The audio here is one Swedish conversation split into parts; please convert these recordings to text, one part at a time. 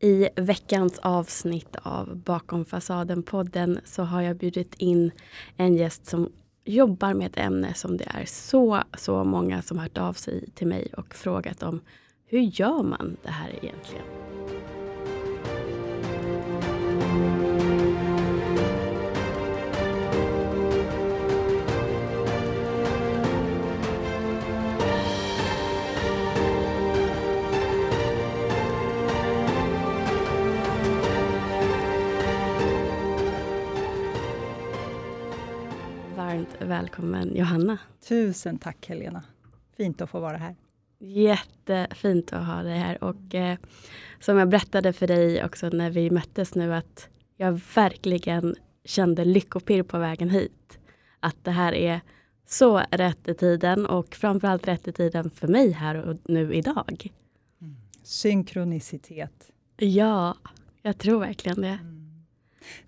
I veckans avsnitt av Bakom fasaden-podden så har jag bjudit in en gäst som jobbar med ett ämne som det är så, så många som hört av sig till mig och frågat om hur gör man det här egentligen? Varmt välkommen Johanna. Tusen tack Helena. Fint att få vara här. Jättefint att ha dig här. Och eh, som jag berättade för dig också när vi möttes nu att jag verkligen kände lyckopirr på vägen hit. Att det här är så rätt i tiden och framförallt rätt i tiden för mig här och nu idag. Mm. Synkronicitet. Ja, jag tror verkligen det. Mm.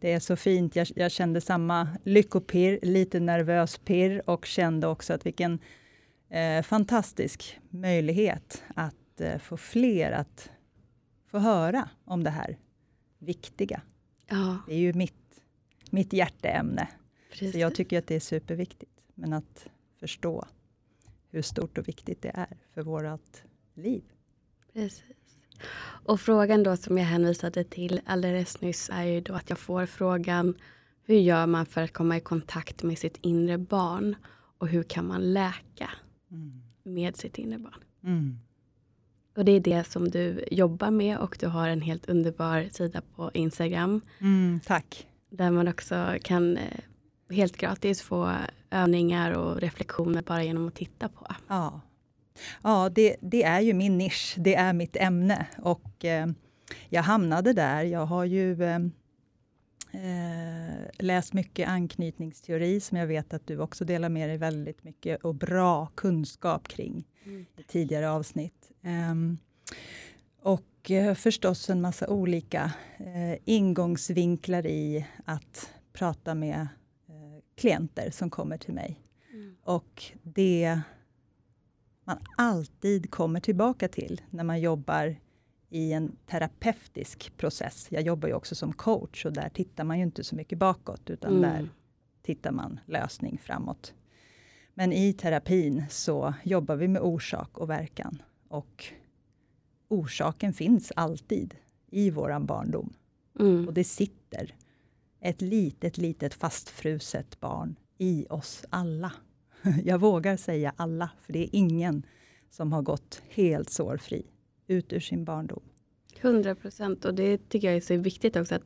Det är så fint. Jag, jag kände samma lyckopirr, lite nervös pirr och kände också att vilken eh, fantastisk möjlighet att eh, få fler att få höra om det här viktiga. Ja. Det är ju mitt, mitt hjärteämne. Precis. Så jag tycker att det är superviktigt. Men att förstå hur stort och viktigt det är för vårt liv. Precis. Och frågan då som jag hänvisade till alldeles nyss är ju då att jag får frågan hur gör man för att komma i kontakt med sitt inre barn och hur kan man läka mm. med sitt inre barn? Mm. Och det är det som du jobbar med och du har en helt underbar sida på Instagram. Mm, tack. Där man också kan eh, helt gratis få övningar och reflektioner bara genom att titta på. Ja, Ja, det, det, är ju min nisch, det är mitt ämne. Och eh, jag hamnade där. Jag har ju eh, eh, läst mycket anknytningsteori, som jag vet att du också delar med dig väldigt mycket och bra kunskap kring mm. i tidigare avsnitt. Ehm, och eh, förstås en massa olika eh, ingångsvinklar i att prata med eh, klienter som kommer till mig. Mm. Och det man alltid kommer tillbaka till när man jobbar i en terapeutisk process. Jag jobbar ju också som coach och där tittar man ju inte så mycket bakåt, utan mm. där tittar man lösning framåt. Men i terapin så jobbar vi med orsak och verkan. Och orsaken finns alltid i våran barndom. Mm. Och det sitter ett litet, litet fastfruset barn i oss alla. Jag vågar säga alla, för det är ingen som har gått helt sårfri ut ur sin barndom. 100 procent och det tycker jag är så viktigt också. Att,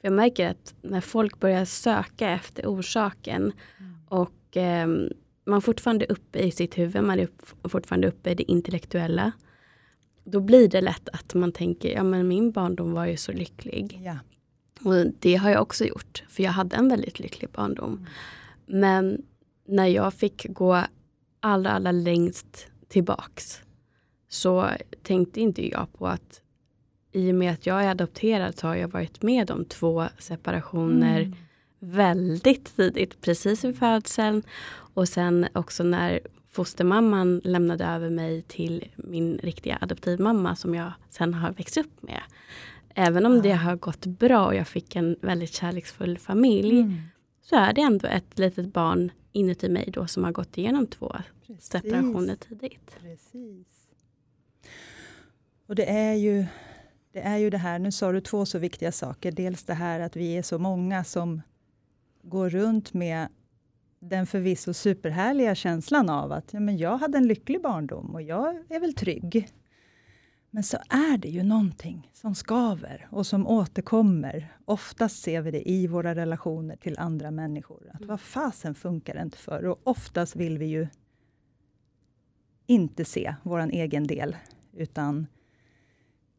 för jag märker att när folk börjar söka efter orsaken mm. och eh, man fortfarande uppe i sitt huvud, man är fortfarande uppe i det intellektuella. Då blir det lätt att man tänker, ja men min barndom var ju så lycklig. Ja. Och det har jag också gjort, för jag hade en väldigt lycklig barndom. Mm. Men när jag fick gå allra, allra längst tillbaks så tänkte inte jag på att i och med att jag är adopterad så har jag varit med om två separationer mm. väldigt tidigt, precis vid födseln och sen också när fostermamman lämnade över mig till min riktiga adoptivmamma som jag sen har växt upp med. Även om det har gått bra och jag fick en väldigt kärleksfull familj mm. Så är det ändå ett litet barn inuti mig då som har gått igenom två Precis. separationer tidigt. Precis. Och det är ju det är ju det här, nu sa du två så viktiga saker. Dels det här att vi är så många som går runt med den förvisso superhärliga känslan av att ja, men jag hade en lycklig barndom och jag är väl trygg. Men så är det ju någonting som skaver och som återkommer. Oftast ser vi det i våra relationer till andra människor. Att vad fasen funkar det inte för? Och oftast vill vi ju inte se vår egen del, utan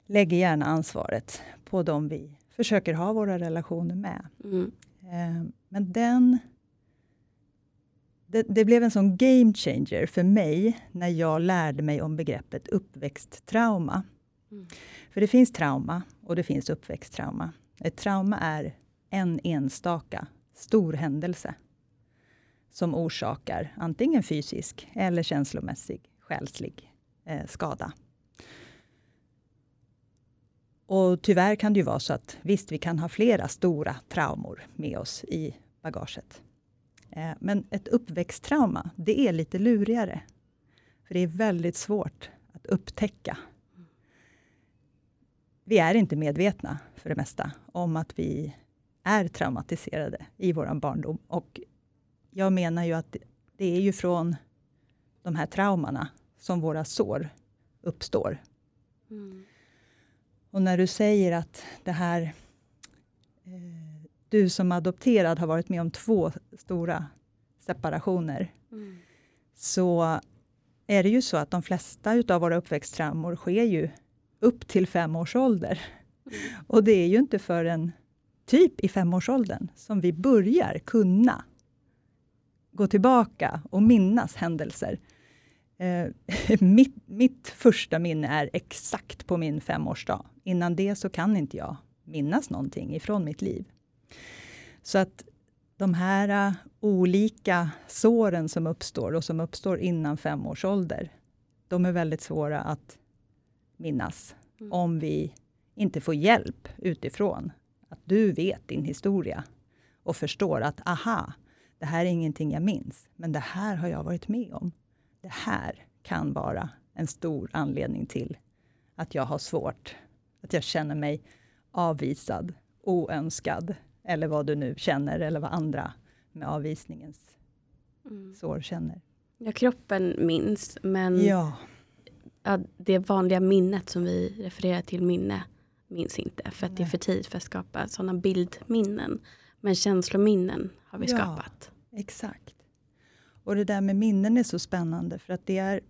lägger gärna ansvaret på dem vi försöker ha våra relationer med. Mm. Eh, men den... Det, det, blev en sån game changer för mig när jag lärde mig om begreppet uppväxttrauma. Mm. För det finns trauma och det finns uppväxttrauma. Ett trauma är en enstaka stor händelse som orsakar antingen fysisk eller känslomässig, själslig eh, skada. och tyvärr kan det ju vara så att visst, vi kan ha flera stora traumor med oss i bagaget. Eh, men ett uppväxttrauma, det är lite lurigare. För det är väldigt svårt att upptäcka. Vi är inte medvetna, för det mesta, om att vi är traumatiserade i vår barndom. Och jag menar ju att det är ju från de här traumorna som våra sår uppstår. Mm. Och när du säger att det här du som adopterad har varit med om två stora separationer, mm. så är det ju så att de flesta utav våra uppväxttraumor sker ju upp till fem års ålder. Mm. Och det är ju inte förrän typ i femårsåldern som vi börjar kunna gå tillbaka och minnas händelser. Eh, mitt, mitt första minne är exakt på min femårsdag. Innan det så kan inte jag minnas någonting ifrån mitt liv. Så att de här uh, olika såren som uppstår och som uppstår innan fem års ålder, de är väldigt svåra att minnas mm. om vi inte får hjälp utifrån. Att du vet din historia och förstår att aha, det här är ingenting jag minns, men det här har jag varit med om. Det här kan vara en stor anledning till att jag har svårt, att jag känner mig avvisad, oönskad, eller vad du nu känner, eller vad andra med avvisningens mm. sår känner. Ja, kroppen minns, men ja. Ja, det vanliga minnet som vi refererar till minne minns inte, för att Nej. det är för tidigt för att skapa sådana bildminnen. Men känslominnen har vi ja, skapat. Exakt. Och det där med minnen är så spännande, för att det är,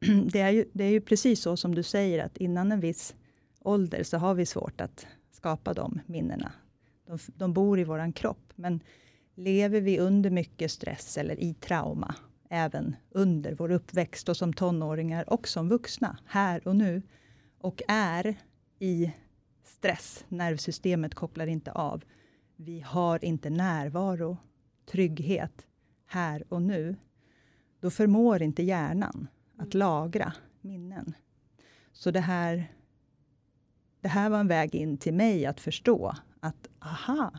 det är, ju, det är ju precis så som du säger, att innan en viss ålder så har vi svårt att skapa de minnena. De, de bor i vår kropp, men lever vi under mycket stress eller i trauma, även under vår uppväxt och som tonåringar och som vuxna, här och nu, och är i stress, nervsystemet kopplar inte av. Vi har inte närvaro, trygghet, här och nu. Då förmår inte hjärnan att lagra minnen. Så det här, det här var en väg in till mig att förstå att aha,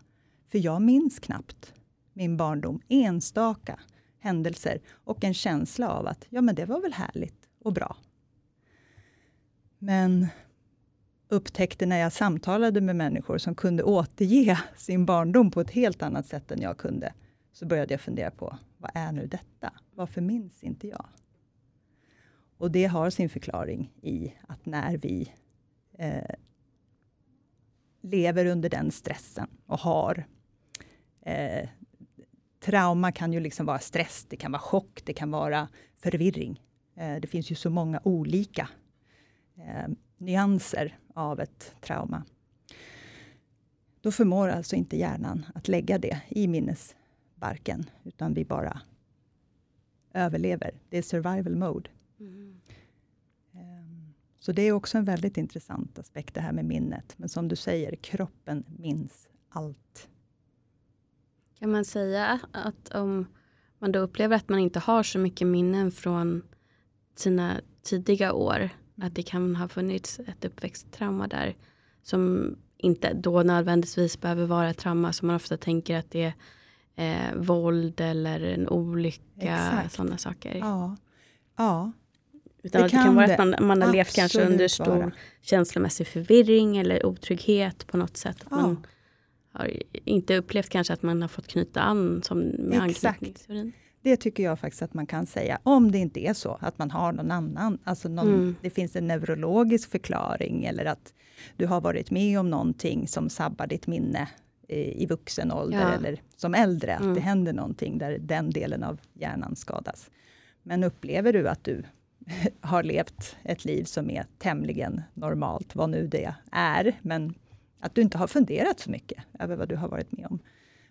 för jag minns knappt min barndom, enstaka händelser och en känsla av att ja, men det var väl härligt och bra. Men upptäckte när jag samtalade med människor som kunde återge sin barndom på ett helt annat sätt än jag kunde, så började jag fundera på, vad är nu detta? Varför minns inte jag? Och det har sin förklaring i att när vi eh, lever under den stressen och har eh, Trauma kan ju liksom vara stress, det kan vara chock, det kan vara förvirring. Eh, det finns ju så många olika eh, nyanser av ett trauma. Då förmår alltså inte hjärnan att lägga det i minnesbarken, utan vi bara överlever. Det är survival mode. Mm. Så det är också en väldigt intressant aspekt det här med minnet. Men som du säger, kroppen minns allt. Kan man säga att om man då upplever att man inte har så mycket minnen från sina tidiga år, att det kan ha funnits ett uppväxttrauma där som inte då nödvändigtvis behöver vara ett trauma som man ofta tänker att det är eh, våld eller en olycka, sådana saker. Ja. ja. Utan det, det kan, vara att man, man har levt kanske under stor vara. känslomässig förvirring eller otrygghet på något sätt. Ja. Man har inte upplevt kanske att man har fått knyta an som med anknytningsteorin. Det tycker jag faktiskt att man kan säga, om det inte är så att man har någon annan, alltså någon, mm. det finns en neurologisk förklaring eller att du har varit med om någonting som sabbar ditt minne i, i vuxen ålder ja. eller som äldre, att mm. det händer någonting där den delen av hjärnan skadas. Men upplever du att du har levt ett liv som är tämligen normalt, vad nu det är, men att du inte har funderat så mycket över vad du har varit med om.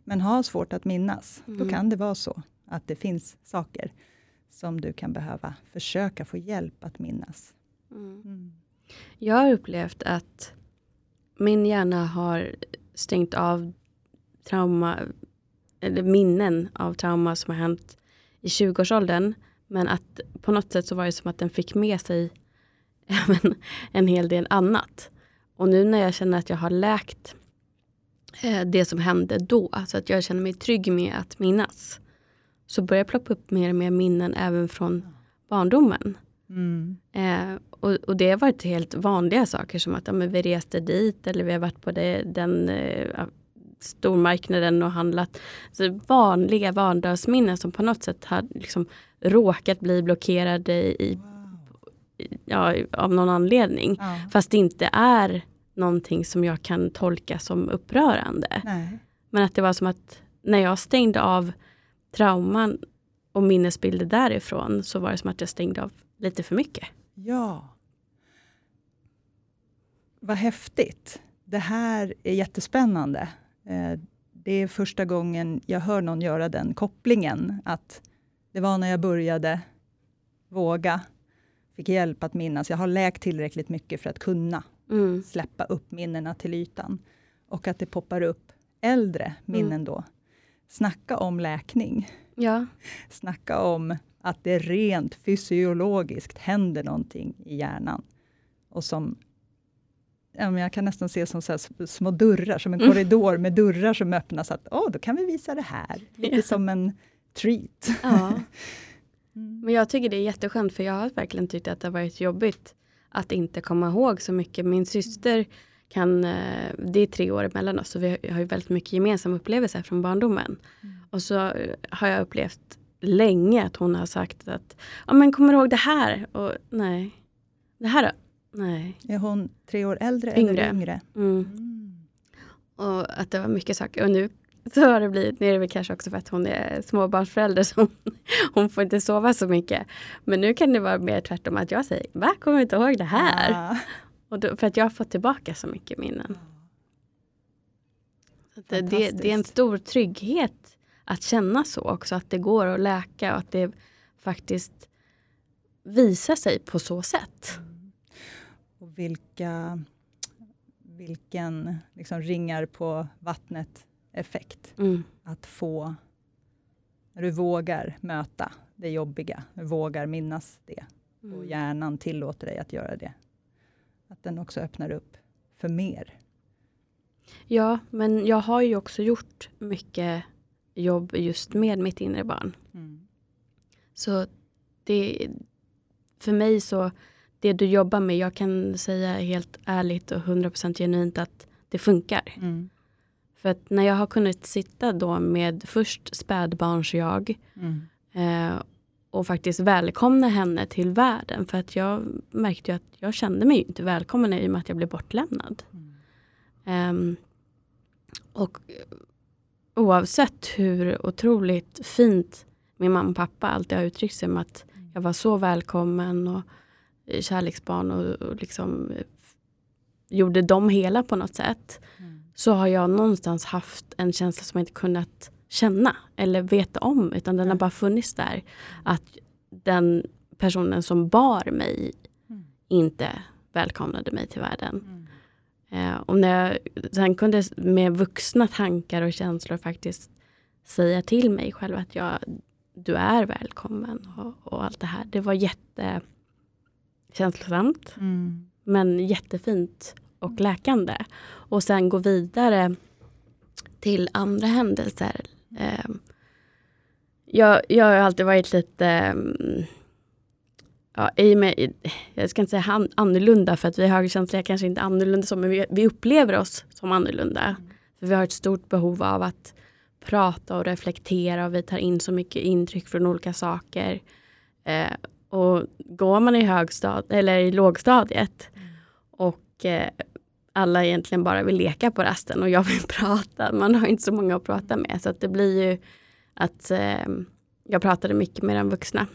Men har svårt att minnas, mm. då kan det vara så att det finns saker som du kan behöva försöka få hjälp att minnas. Mm. Mm. Jag har upplevt att min hjärna har stängt av trauma, eller minnen av trauma som har hänt i 20-årsåldern. Men att på något sätt så var det som att den fick med sig även en hel del annat. Och nu när jag känner att jag har läkt eh, det som hände då, så att jag känner mig trygg med att minnas, så börjar jag ploppa upp mer och mer minnen även från barndomen. Mm. Eh, och, och, det har varit helt vanliga saker som att ja, vi reste dit eller vi har varit på det, den eh, stormarknaden och handlat. Så vanliga vardagsminnen som på något sätt har liksom råkat bli blockerade i, ja, av någon anledning. Ja. Fast det inte är någonting som jag kan tolka som upprörande. Nej. Men att det var som att när jag stängde av trauman och minnesbilder därifrån så var det som att jag stängde av lite för mycket. Ja. Vad häftigt. Det här är jättespännande. Eh, det är första gången jag hör någon göra den kopplingen. Att det var när jag började våga, fick hjälp att minnas. Jag har läkt tillräckligt mycket för att kunna Mm. släppa upp minnena till ytan. Och att det poppar upp äldre minnen Mm. då. Snacka om läkning. Ja. Snacka om att det rent fysiologiskt händer någonting i hjärnan. Och som jag kan nästan se som så små dörrar, som en Mm. korridor med dörrar som öppnas. Att, Åh, då kan vi visa det här. Lite Ja. som en treat. ja. Mm. Men jag tycker det är jätteskönt för jag har verkligen tyckt att det har varit jobbigt att inte komma ihåg så mycket. Min syster kan, eh, det är tre år mellan oss och vi har ju väldigt mycket gemensamma upplevelser från barndomen. Mm. Och så eh, har jag upplevt länge att hon har sagt att ja men kommer du ihåg det här? Och nej. Det här då? Nej. Är hon tre år äldre Yngre. eller yngre? Mm. Mm. Och att det var mycket saker. Och nu så har det blivit, nu är det väl kanske också för att hon är småbarnsförälder så hon, hon får inte sova så mycket. Men nu kan det vara mer tvärtom att jag säger, va kommer du inte ihåg det här? Ah. Och då, för att jag har fått tillbaka så mycket minnen. Att det, det, det är en stor trygghet att känna så också, att det går att läka och att det faktiskt visar sig på så sätt. Och vilka, vilken liksom ringar på vattnet-effekt. Mm. Att få, när du vågar möta det jobbiga, du vågar minnas det och Mm. hjärnan tillåter dig att göra det. Att den också öppnar upp för mer. Ja, men jag har ju också gjort mycket jobb just med mitt inre barn. Så det, för mig så, det du jobbar med, jag kan säga helt ärligt och 100% genuint att det funkar. Mm. För att när jag har kunnat sitta då med först spädbarns jag Mm. eh, och faktiskt välkomna henne till världen. För att jag märkte ju att jag kände mig inte välkommen i och med att jag blev bortlämnad. Mm. Ehm, och oavsett hur otroligt fint min mamma och pappa alltid har uttryckt sig med att jag var så välkommen och eh, kärleksbarn och, och liksom eh, gjorde dem hela på något sätt. Mm. Så har jag någonstans haft en känsla som jag inte kunnat känna eller veta om utan den har bara funnits där. Att den personen som bar mig Mm. inte välkomnade mig till världen. Mm. Eh, och när jag sen kunde med vuxna tankar och känslor faktiskt säga till mig själv att jag, du är välkommen och, och allt det här. Det var jättekänslosamt Mm. men jättefint och läkande. Och sen gå vidare till andra händelser. Eh, jag, jag har alltid varit lite mm, Ja, i och med, jag ska inte säga han, annorlunda för att vi högkänsliga kanske inte är annorlunda så, men vi, vi upplever oss som annorlunda. För vi har ett stort behov av att prata och reflektera och vi tar in så mycket intryck från olika saker. Eh, och går man i högstad eller i lågstadiet och eh, alla egentligen bara vill leka på rasten och jag vill prata, man har inte så många att prata med så att det blir ju att eh, jag pratade mycket med de vuxna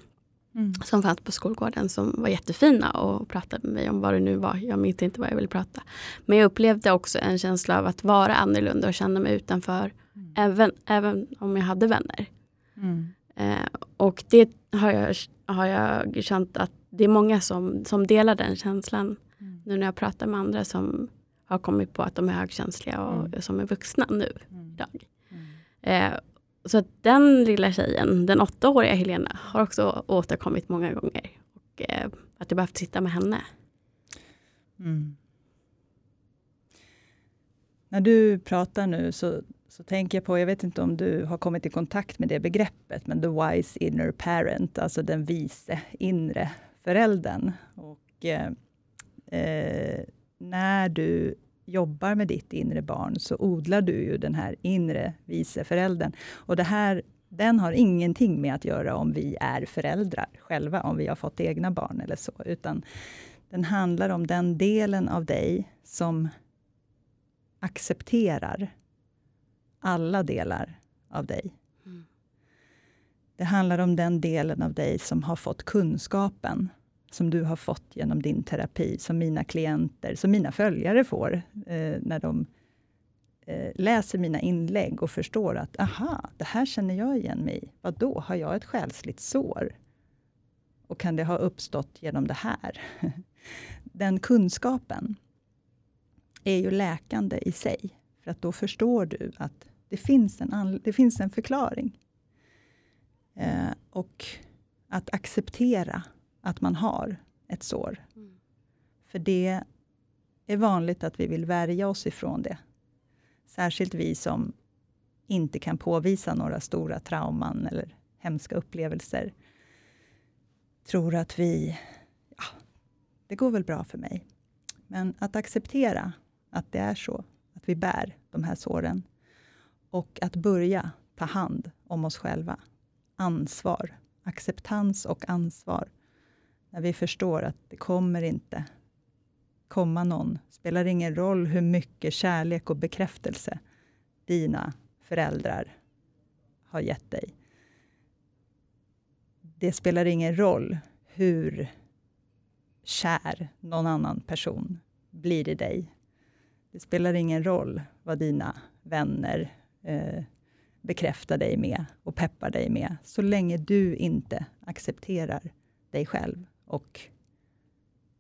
Mm. som fanns på skolgården som var jättefina och pratade med mig om vad det nu var. Jag minns inte vad jag ville prata. Men jag upplevde också en känsla av att vara annorlunda och känna mig utanför. Mm. Även, även om jag hade vänner. Mm. Eh, och det har jag, har jag känt att det är många som, som delar den känslan. Nu när jag pratar med andra som har kommit på att de är högkänsliga och Mm. som är vuxna nu Mm. idag. Mm. Eh, så att den lilla tjejen, den åttaåriga Helena, har också återkommit många gånger. Och eh, att jag behövt sitta med henne. Mm. när du pratar nu så, så tänker jag på, jag vet inte om du har kommit i kontakt med det begreppet, men the wise inner parent, alltså den vise inre föräldern. Och, eh, eh, när du jobbar med ditt inre barn, så odlar du ju den här inre vise föräldern. Och det här, den har ingenting med att göra om vi är föräldrar själva, om vi har fått egna barn eller så, utan den handlar om den delen av dig som accepterar alla delar av dig. Mm. Det handlar om den delen av dig som har fått kunskapen som du har fått genom din terapi, som mina klienter, som mina följare får, eh, när de eh, läser mina inlägg och förstår att, aha, det här känner jag igen mig i. Vadå, då Har jag ett själsligt sår? Och kan det ha uppstått genom det här? Den kunskapen är ju läkande i sig, för att då förstår du att det finns en, det finns en förklaring. Eh, och att acceptera att man har ett sår. Mm. För det är vanligt att vi vill värja oss ifrån det. Särskilt vi som inte kan påvisa några stora trauman eller hemska upplevelser. Tror att vi, ja, det går väl bra för mig. Men att acceptera att det är så, att vi bär de här såren. Och att börja ta hand om oss själva. Ansvar, acceptans och ansvar. När vi förstår att det kommer inte komma någon. spelar ingen roll hur mycket kärlek och bekräftelse dina föräldrar har gett dig. Det spelar ingen roll hur kär någon annan person blir i dig. Det spelar ingen roll vad dina vänner eh, bekräftar dig med och peppar dig med, så länge du inte accepterar dig själv och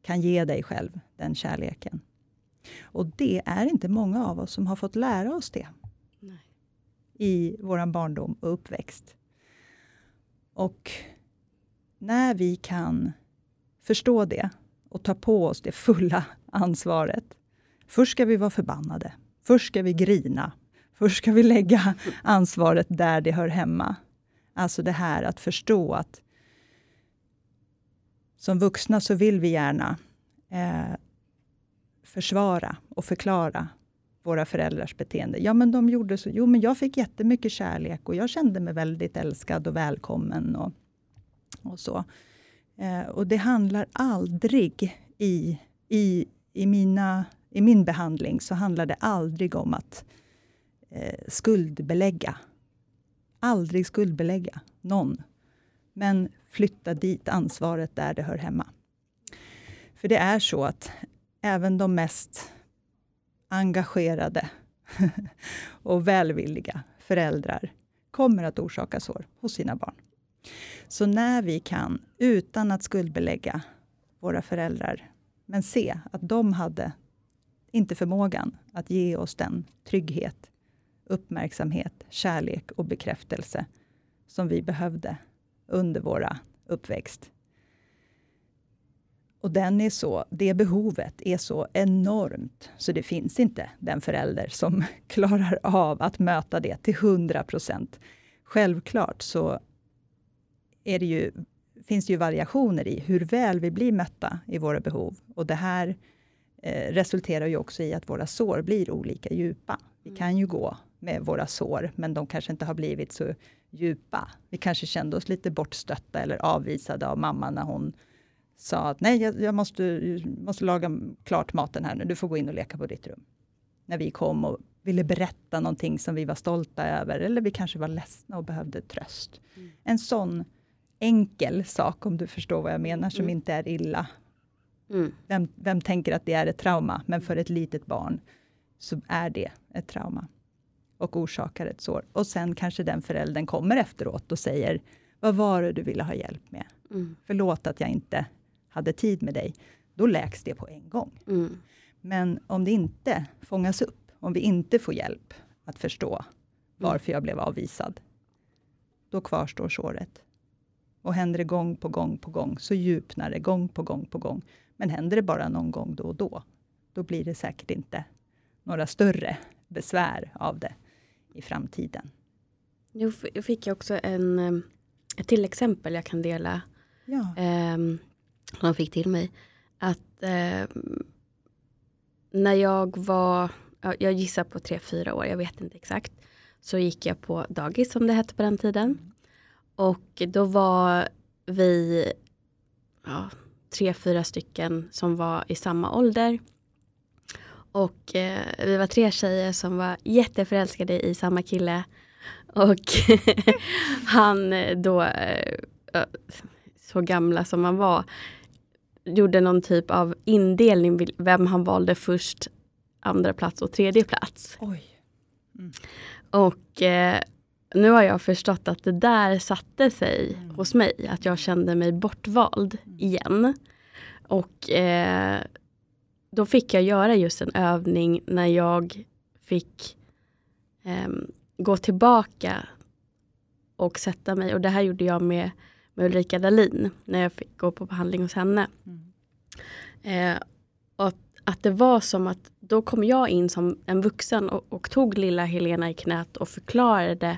kan ge dig själv den kärleken. Och det är inte många av oss som har fått lära oss det Nej. i vår barndom och uppväxt. Och när vi kan förstå det och ta på oss det fulla ansvaret. Först ska vi vara förbannade. Först ska vi grina. Först ska vi lägga ansvaret där det hör hemma. Alltså det här att förstå att som vuxna så vill vi gärna eh, försvara och förklara våra föräldrars beteende. Ja, men de gjorde så. Jo, men jag fick jättemycket kärlek och jag kände mig väldigt älskad och välkommen och, och så. Eh, och det handlar aldrig i, i, i, mina, i min behandling, så handlar det aldrig om att eh, skuldbelägga. Aldrig skuldbelägga någon. Men flytta dit ansvaret där det hör hemma. För det är så att även de mest engagerade och välvilliga föräldrar kommer att orsaka sår hos sina barn. Så när vi kan, utan att skuldbelägga våra föräldrar, men se att de hade inte förmågan att ge oss den trygghet, uppmärksamhet, kärlek och bekräftelse som vi behövde under våra uppväxt. Och den är så, det behovet är så enormt, så det finns inte den förälder som klarar av att möta det till 100 procent. Självklart så är det ju, finns det ju variationer i hur väl vi blir mötta i våra behov. Och det här eh, resulterar ju också i att våra sår blir olika djupa. Vi mm. kan ju gå med våra sår, men de kanske inte har blivit så djupa. Vi kanske kände oss lite bortstötta eller avvisade av mamma när hon sa att nej, jag, jag måste, måste laga klart maten här nu, du får gå in och leka på ditt rum. När vi kom och ville berätta någonting som vi var stolta över, eller vi kanske var ledsna och behövde tröst. Mm. En sån enkel sak, om du förstår vad jag menar, som mm. inte är illa. Mm. Vem, vem tänker att det är ett trauma? Men för ett litet barn så är det ett trauma och orsakar ett sår. Och sen kanske den föräldern kommer efteråt och säger, vad var det du ville ha hjälp med? Mm. Förlåt att jag inte hade tid med dig. Då läks det på en gång. Mm. Men om det inte fångas upp, om vi inte får hjälp att förstå varför jag blev avvisad, då kvarstår såret. Och händer det gång på gång på gång, så djupnar det gång på gång på gång. Men händer det bara någon gång då och då, då blir det säkert inte några större besvär av det i framtiden. Nu fick jag också en, eh, ett till exempel jag kan dela. Ja. Eh, han fick till mig. Att eh, när jag var, jag gissar på tre fyra år, jag vet inte exakt. Så gick jag på dagis som det hette på den tiden. Och då var vi ja, tre, fyra stycken som var i samma ålder. Och eh, vi var tre tjejer som var jätteförälskade i samma kille. Och han då, eh, så gamla som han var, gjorde någon typ av indelning vem han valde först, andra plats och tredje plats. Mm. Och eh, nu har jag förstått att det där satte sig mm. hos mig, att jag kände mig bortvald mm. igen. Och eh, då fick jag göra just en övning när jag fick eh, gå tillbaka och sätta mig. Och det här gjorde jag med, med Ulrika Dahlin när jag fick gå på behandling hos henne. Mm. Eh, och att det var som att då kom jag in som en vuxen och, och, tog lilla Helena i knät och förklarade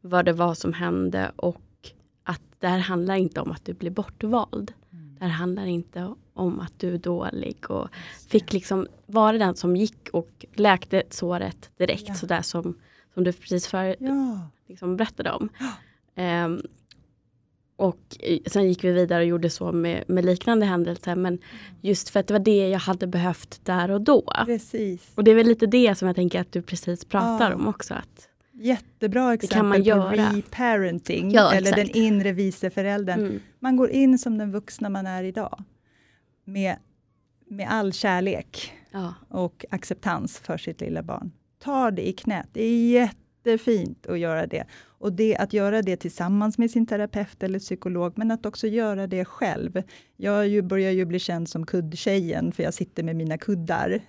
vad det var som hände och att det här handlar inte om att du blir bortvald. Mm. Det här handlar inte om att du är dålig och fick liksom vara den som gick och läkte såret direkt ja. sådär som, som du precis för, ja. liksom berättade om. Ja. Um, och sen gick vi vidare och gjorde så med, med, liknande händelser. Men just för att det var det jag hade behövt där och då. Precis. Och det är väl lite det som jag tänker att du precis pratar om också. Att Jättebra exempel på reparenting, ja, eller den inre vice föräldern. Mm. Man går in som den vuxna man är idag. Med, med all kärlek ja. och acceptans för sitt lilla barn. Ta det i knät. Det är jättefint att göra det. Och det, att göra det tillsammans med sin terapeut eller psykolog, men att också göra det själv. Jag ju, börjar ju bli känd som kuddtjejen, för jag sitter med mina kuddar.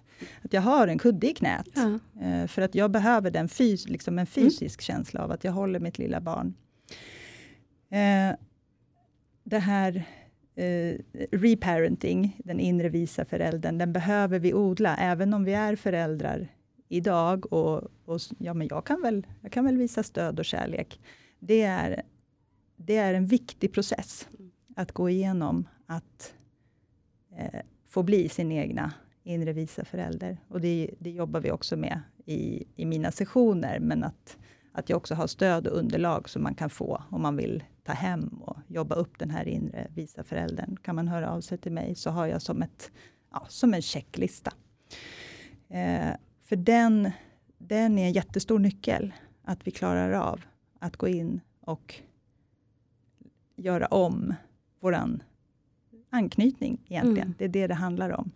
Att jag har en kudde i knät. Ja. Eh, för att jag behöver den fys liksom en mm. fysisk mm. känsla av att jag håller mitt lilla barn. Eh, det här eh, reparenting, den inre visa föräldern, den behöver vi odla, även om vi är föräldrar idag. Och, och, ja, men jag, kan väl, jag kan väl visa stöd och kärlek. Det är, det är en viktig process att gå igenom, att eh, få bli sin egna inre visa förälder. Och det, det jobbar vi också med i, i mina sessioner, men att, att jag också har stöd och underlag som man kan få om man vill ta hem och jobba upp den här inre visa föräldern. Kan man höra av sig till mig så har jag som, ett, ja, som en checklista. Eh, för den, den är en jättestor nyckel, att vi klarar av att gå in och göra om vår anknytning egentligen. Mm. Det är det det handlar om.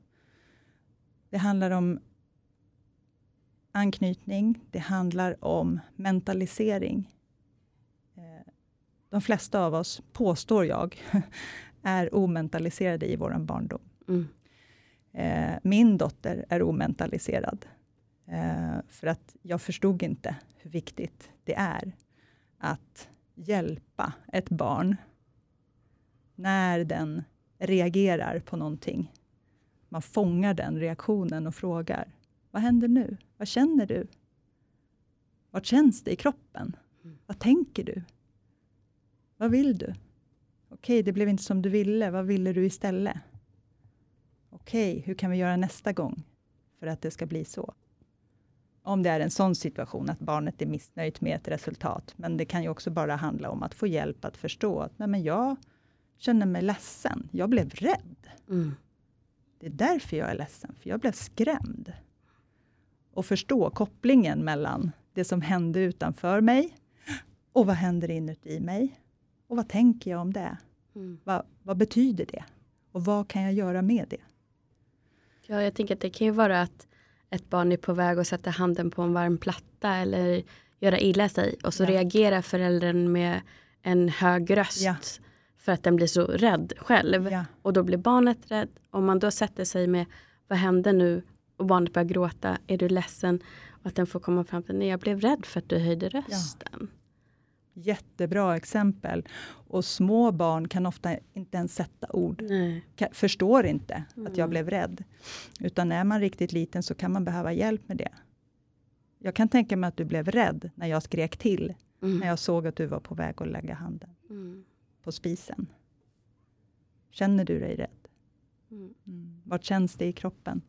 Det handlar om anknytning, det handlar om mentalisering. Eh, de flesta av oss, påstår jag, är omentaliserade i vår barndom. Mm. Eh, min dotter är omentaliserad. Eh, för att jag förstod inte hur viktigt det är att hjälpa ett barn när den reagerar på någonting. Man fångar den reaktionen och frågar, vad händer nu? Vad känner du? Vad känns det i kroppen? Mm. Vad tänker du? Vad vill du? Okej, det blev inte som du ville. Vad ville du istället? Okej, hur kan vi göra nästa gång för att det ska bli så? Om det är en sån situation att barnet är missnöjt med ett resultat. Men det kan ju också bara handla om att få hjälp att förstå att nej men jag känner mig ledsen. Jag blev rädd. Mm. Det är därför jag är ledsen, för jag blev skrämd. Och förstå kopplingen mellan det som hände utanför mig och vad händer inuti mig? Och vad tänker jag om det? Mm. Vad, vad betyder det? Och vad kan jag göra med det? Ja, jag tänker att det kan ju vara att ett barn är på väg att sätta handen på en varm platta eller göra illa sig och så ja. reagerar föräldern med en hög röst ja. för att den blir så rädd själv. Ja. Och då blir barnet rädd. Om man då sätter sig med vad hände nu och barnet börjar gråta, är du ledsen? Och att den får komma fram till, nej jag blev rädd för att du höjde rösten. Jättebra exempel. Och små barn kan ofta inte ens sätta ord. Nej. Förstår inte mm. att jag mm. blev rädd. Utan är man riktigt liten så kan man behöva hjälp med det. Jag kan tänka mig att du blev rädd när jag skrek till, Mm. när jag såg att du var på väg att lägga handen Mm. på spisen. Känner du dig rädd? Mm. Mm. Vart känns det i kroppen?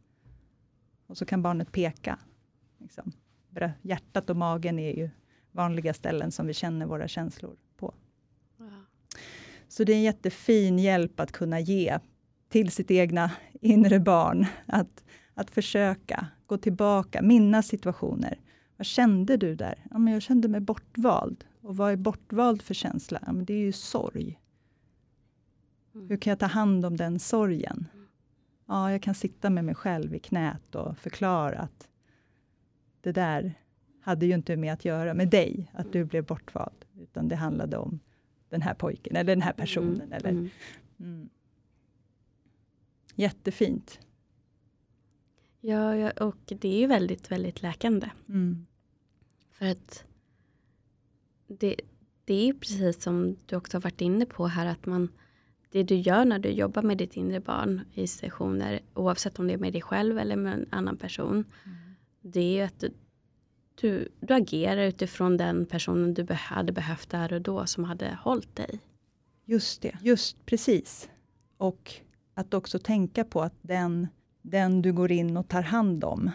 Och så kan barnet peka. Liksom. Hjärtat och magen är ju vanliga ställen som vi känner våra känslor på. Så det är en jättefin hjälp att kunna ge till sitt egna inre barn. Att, att försöka gå tillbaka, minnas situationer. Vad kände du där? Ja, men jag kände mig bortvald. Och vad är bortvald för känsla? Ja, men det är ju sorg. Mm. Hur kan jag ta hand om den sorgen? Ja, jag kan sitta med mig själv i knät och förklara att det där hade ju inte med att göra med dig, att du blev bortvald, utan det handlade om den här pojken eller den här personen. Mm. Eller, Mm. mm. Jättefint. Ja, ja, och det är ju väldigt, väldigt läkande. Mm. För att det, det är ju precis som du också har varit inne på här att man det du gör när du jobbar med ditt inre barn i sessioner oavsett om det är med dig själv eller med en annan person. Det är att du, du, du agerar utifrån den personen du hade behövt där och då som hade hållit dig. Just det, just precis. Och att också tänka på att den, den du går in och tar hand om,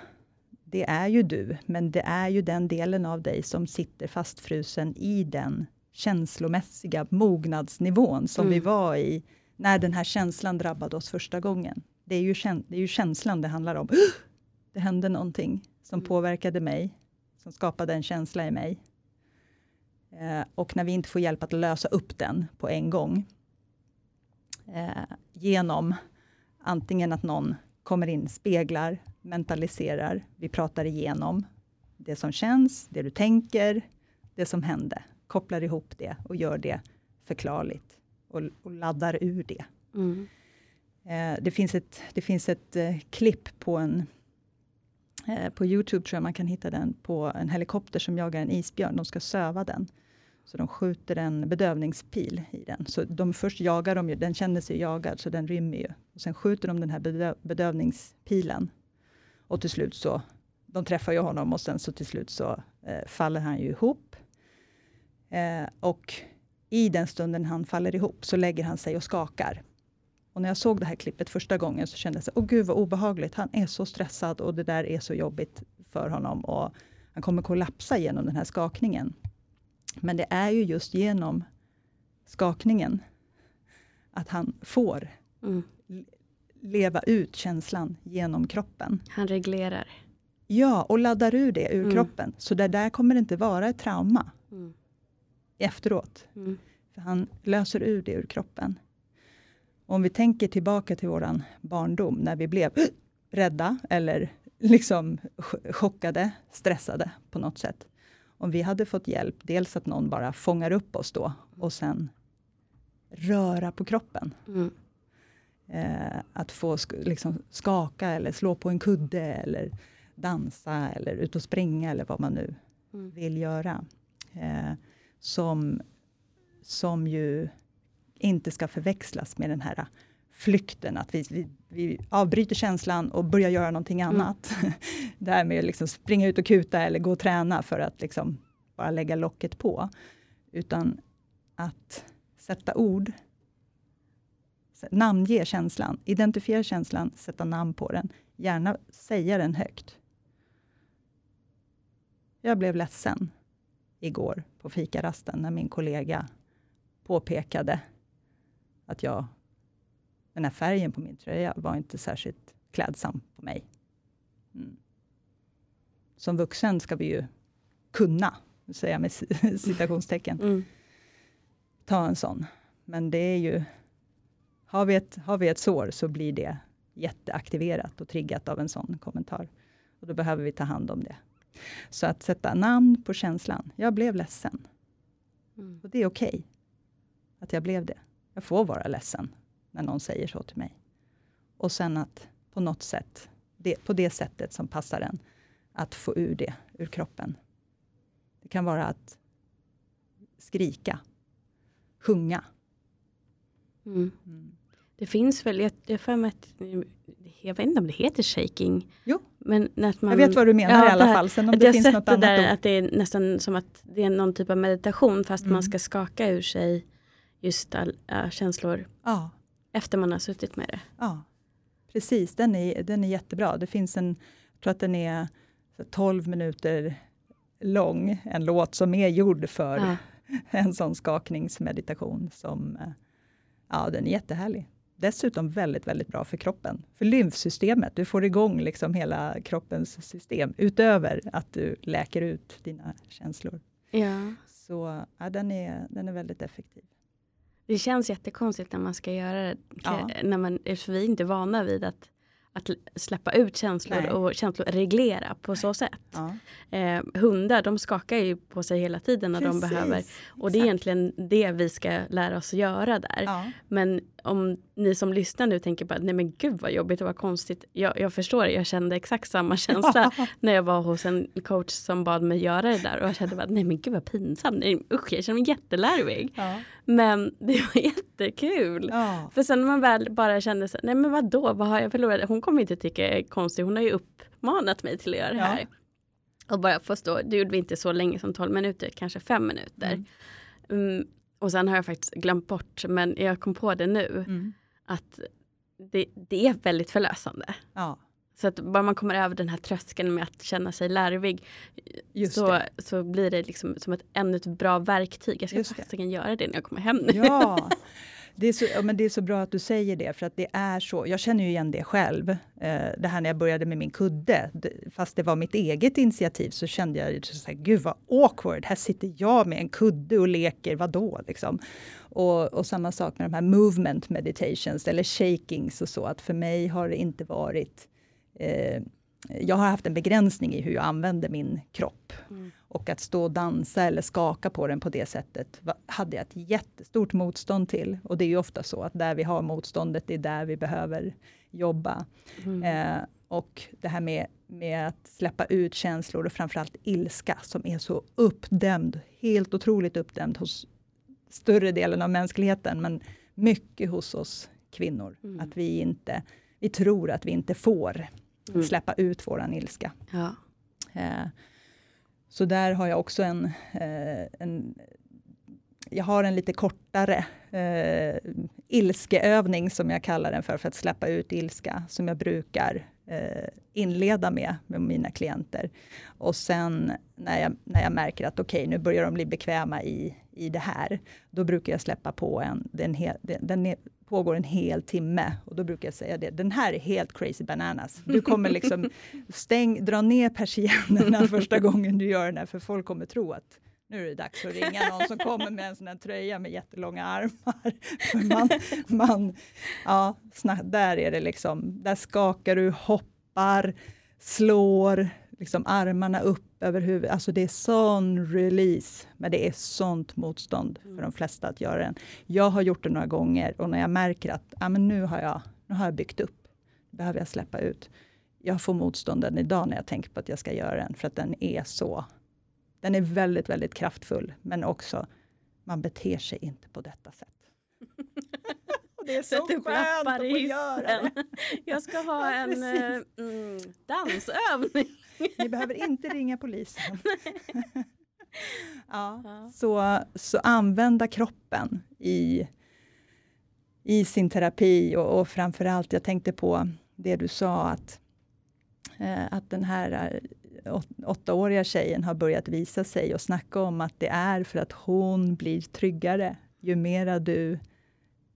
det är ju du, men det är ju den delen av dig som sitter fastfrusen i den känslomässiga mognadsnivån som Mm. vi var i när den här känslan drabbade oss första gången. Det är ju, käns- det är ju känslan det handlar om. Det hände någonting som Mm. påverkade mig, som skapade en känsla i mig. Eh, och när vi inte får hjälp att lösa upp den på en gång, eh, genom antingen att någon kommer in, speglar, mentaliserar, vi pratar igenom det som känns, det du tänker, det som hände, kopplar ihop det och gör det förklarligt och, och laddar ur det. Mm. Eh, det finns ett, det finns ett eh, klipp på en eh, på Youtube tror jag man kan hitta den på en helikopter som jagar en isbjörn. De ska söva den. Så de skjuter en bedövningspil i den. Så de först jagar de ju, den känner sig jagad så den rymmer ju. Och sen skjuter de den här bedö bedövningspilen. Och till slut så, de träffar ju honom och sen så till slut så eh, faller han ju ihop. Eh, och i den stunden han faller ihop så lägger han sig och skakar. Och när jag såg det här klippet första gången så kände jag så åh gud vad obehagligt, han är så stressad och det där är så jobbigt för honom och han kommer kollapsa genom den här skakningen. Men det är ju just genom skakningen att han får Mm. leva ut känslan genom kroppen. Han reglerar. Ja, och laddar ur det ur Mm. kroppen. Så det där kommer inte vara ett trauma Mm. Efteråt. Mm. För han löser ur det ur kroppen. Om vi tänker tillbaka till våran barndom när vi blev rädda eller liksom ch- chockade, stressade på något sätt. Om vi hade fått hjälp, dels att någon bara fångar upp oss då och sen röra på kroppen. Mm. Eh, att få sk- liksom skaka eller slå på en kudde eller dansa eller ut och springa eller vad man nu Mm. vill göra. Eh, som, som ju inte ska förväxlas med den här flykten, att vi, vi, vi avbryter känslan och börjar göra någonting Mm. annat. det här med att liksom springa ut och kuta eller gå och träna för att liksom bara lägga locket på. Utan att sätta ord, namnge känslan, identifiera känslan, sätta namn på den, gärna säga den högt. Jag blev ledsen igår på fikarasten när min kollega påpekade att jag, den här färgen på min tröja var inte särskilt klädsam på mig. Mm. Som vuxen ska vi ju kunna, säger jag med citationstecken, Mm. ta en sån. Men det är ju, har vi, ett, har vi ett sår så blir det jätteaktiverat och triggat av en sån kommentar. Och då behöver vi ta hand om det. Så att sätta namn på känslan. Jag blev ledsen. Mm. Och det är okej att jag blev det. Jag får vara ledsen när någon säger så till mig. Och sen att på något sätt, det, på det sättet som passar en, att få ur det ur kroppen. Det kan vara att skrika, sjunga. Mm. Mm. Det finns väl, jag, jag, för mig att, jag vet inte om det heter shaking. Jo, men att man, jag vet vad du menar i alla här- fall. Sen om att det jag finns sett något det där ord. att det är nästan som att det är någon typ av meditation fast Mm. man ska skaka ur sig just all, äh, känslor Ja, efter man har suttit med det. ja, precis. Den är, den är jättebra. Det finns en, jag tror att den är så 12 minuter lång, en låt som är gjord för Ja. en sån skakningsmeditation som, eh, ja den är jättehärlig. Dessutom väldigt, väldigt bra för kroppen. För lymfsystemet, du får igång liksom hela kroppens system utöver att du läker ut dina känslor. Ja. Så ja, den, är, den är väldigt effektiv. Det känns jättekonstigt när man ska göra det. Ja. När man, för vi är inte vana vid att, att släppa ut känslor Nej. och känslor på så sätt. Ja. Eh, hundar de skakar ju på sig hela tiden när de Precis, behöver. Och det är exakt. egentligen det vi ska lära oss att göra där. Ja. Men om ni som lyssnar nu tänker bara, nej men gud vad jobbigt och vad konstigt. Jag, jag förstår, jag kände exakt samma känsla när jag var hos en coach som bad mig göra det där. Och jag kände bara, nej men gud vad pinsamt. Nej, usch, jag känner mig jättelarvig. Ja. Men det var jättekul. Ja. För sen när man väl bara kände så, nej men vadå, vad har jag förlorat? Hon kommer inte tycka jag är konstig, hon har ju uppmanat mig till att göra det Ja. här. Och bara förstå, det gjorde vi inte så länge som 12 minuter, kanske 5 minuter. Mm. Mm, och sen har jag faktiskt glömt bort, men jag kom på det nu, Mm. att det, det är väldigt förlösande. ja, Så att bara man kommer över den här tröskeln med att känna sig larvig just så, det. så blir det liksom som ett ännu ett bra verktyg. Jag ska faktiskt göra det när jag kommer hem nu. Ja, det är, så, ja, men det är så bra att du säger det, för att det är så. Jag känner ju igen det själv. Eh, det här när jag började med min kudde, fast det var mitt eget initiativ, så kände jag ju så här, gud vad awkward, här sitter jag med en kudde och leker, vadå liksom? Och, och samma sak med de här movement meditations, eller shakings och så, att för mig har det inte varit eh, jag har haft en begränsning i hur jag använder min kropp. Mm. Och att stå och dansa eller skaka på den på det sättet hade jag ett jättestort motstånd till. Och det är ju ofta så att där vi har motståndet, det är där vi behöver jobba. Mm. Eh, och det här med, med att släppa ut känslor och framförallt ilska som är så uppdämd, helt otroligt uppdämd hos större delen av mänskligheten, men mycket hos oss kvinnor. Mm. Att vi inte, vi tror att vi inte får Mm. släppa ut våran ilska. Ja. Eh, så där har jag också en, eh, en jag har en lite kortare eh, ilskeövning som jag kallar den för, för att släppa ut ilska, som jag brukar eh, inleda med, med mina klienter. Och sen när jag, när jag märker att okej, nu börjar de bli bekväma i, i det här, då brukar jag släppa på en, den, hel, den, den pågår en hel timme och då brukar jag säga det, den här är helt crazy bananas. Du kommer liksom stäng, dra ner persiennerna första gången du gör den här, för folk kommer tro att nu är det dags att ringa någon som kommer med en sån här tröja med jättelånga armar. Man, man, ja, där är det liksom, där skakar du, hoppar, slår, liksom armarna upp över huvudet. Alltså det är sån release, men det är sånt motstånd för de flesta att göra den. Jag har gjort det några gånger och när jag märker att ah, men nu, har jag, nu har jag byggt upp, behöver jag släppa ut. Jag får motstånden idag när jag tänker på att jag ska göra den, för att den är så den är väldigt, väldigt kraftfull, men också man beter sig inte på detta sätt. Det är så skönt att få göra det. Jag ska ha Ja, en eh, mm, dansövning. Ni behöver inte ringa polisen. ja, Ja. så, så använda kroppen i, i sin terapi och, och framförallt, jag tänkte på det du sa att, eh, att den här eh, åt, åttaåriga tjejen har börjat visa sig och snacka om att det är för att hon blir tryggare. Ju mera du,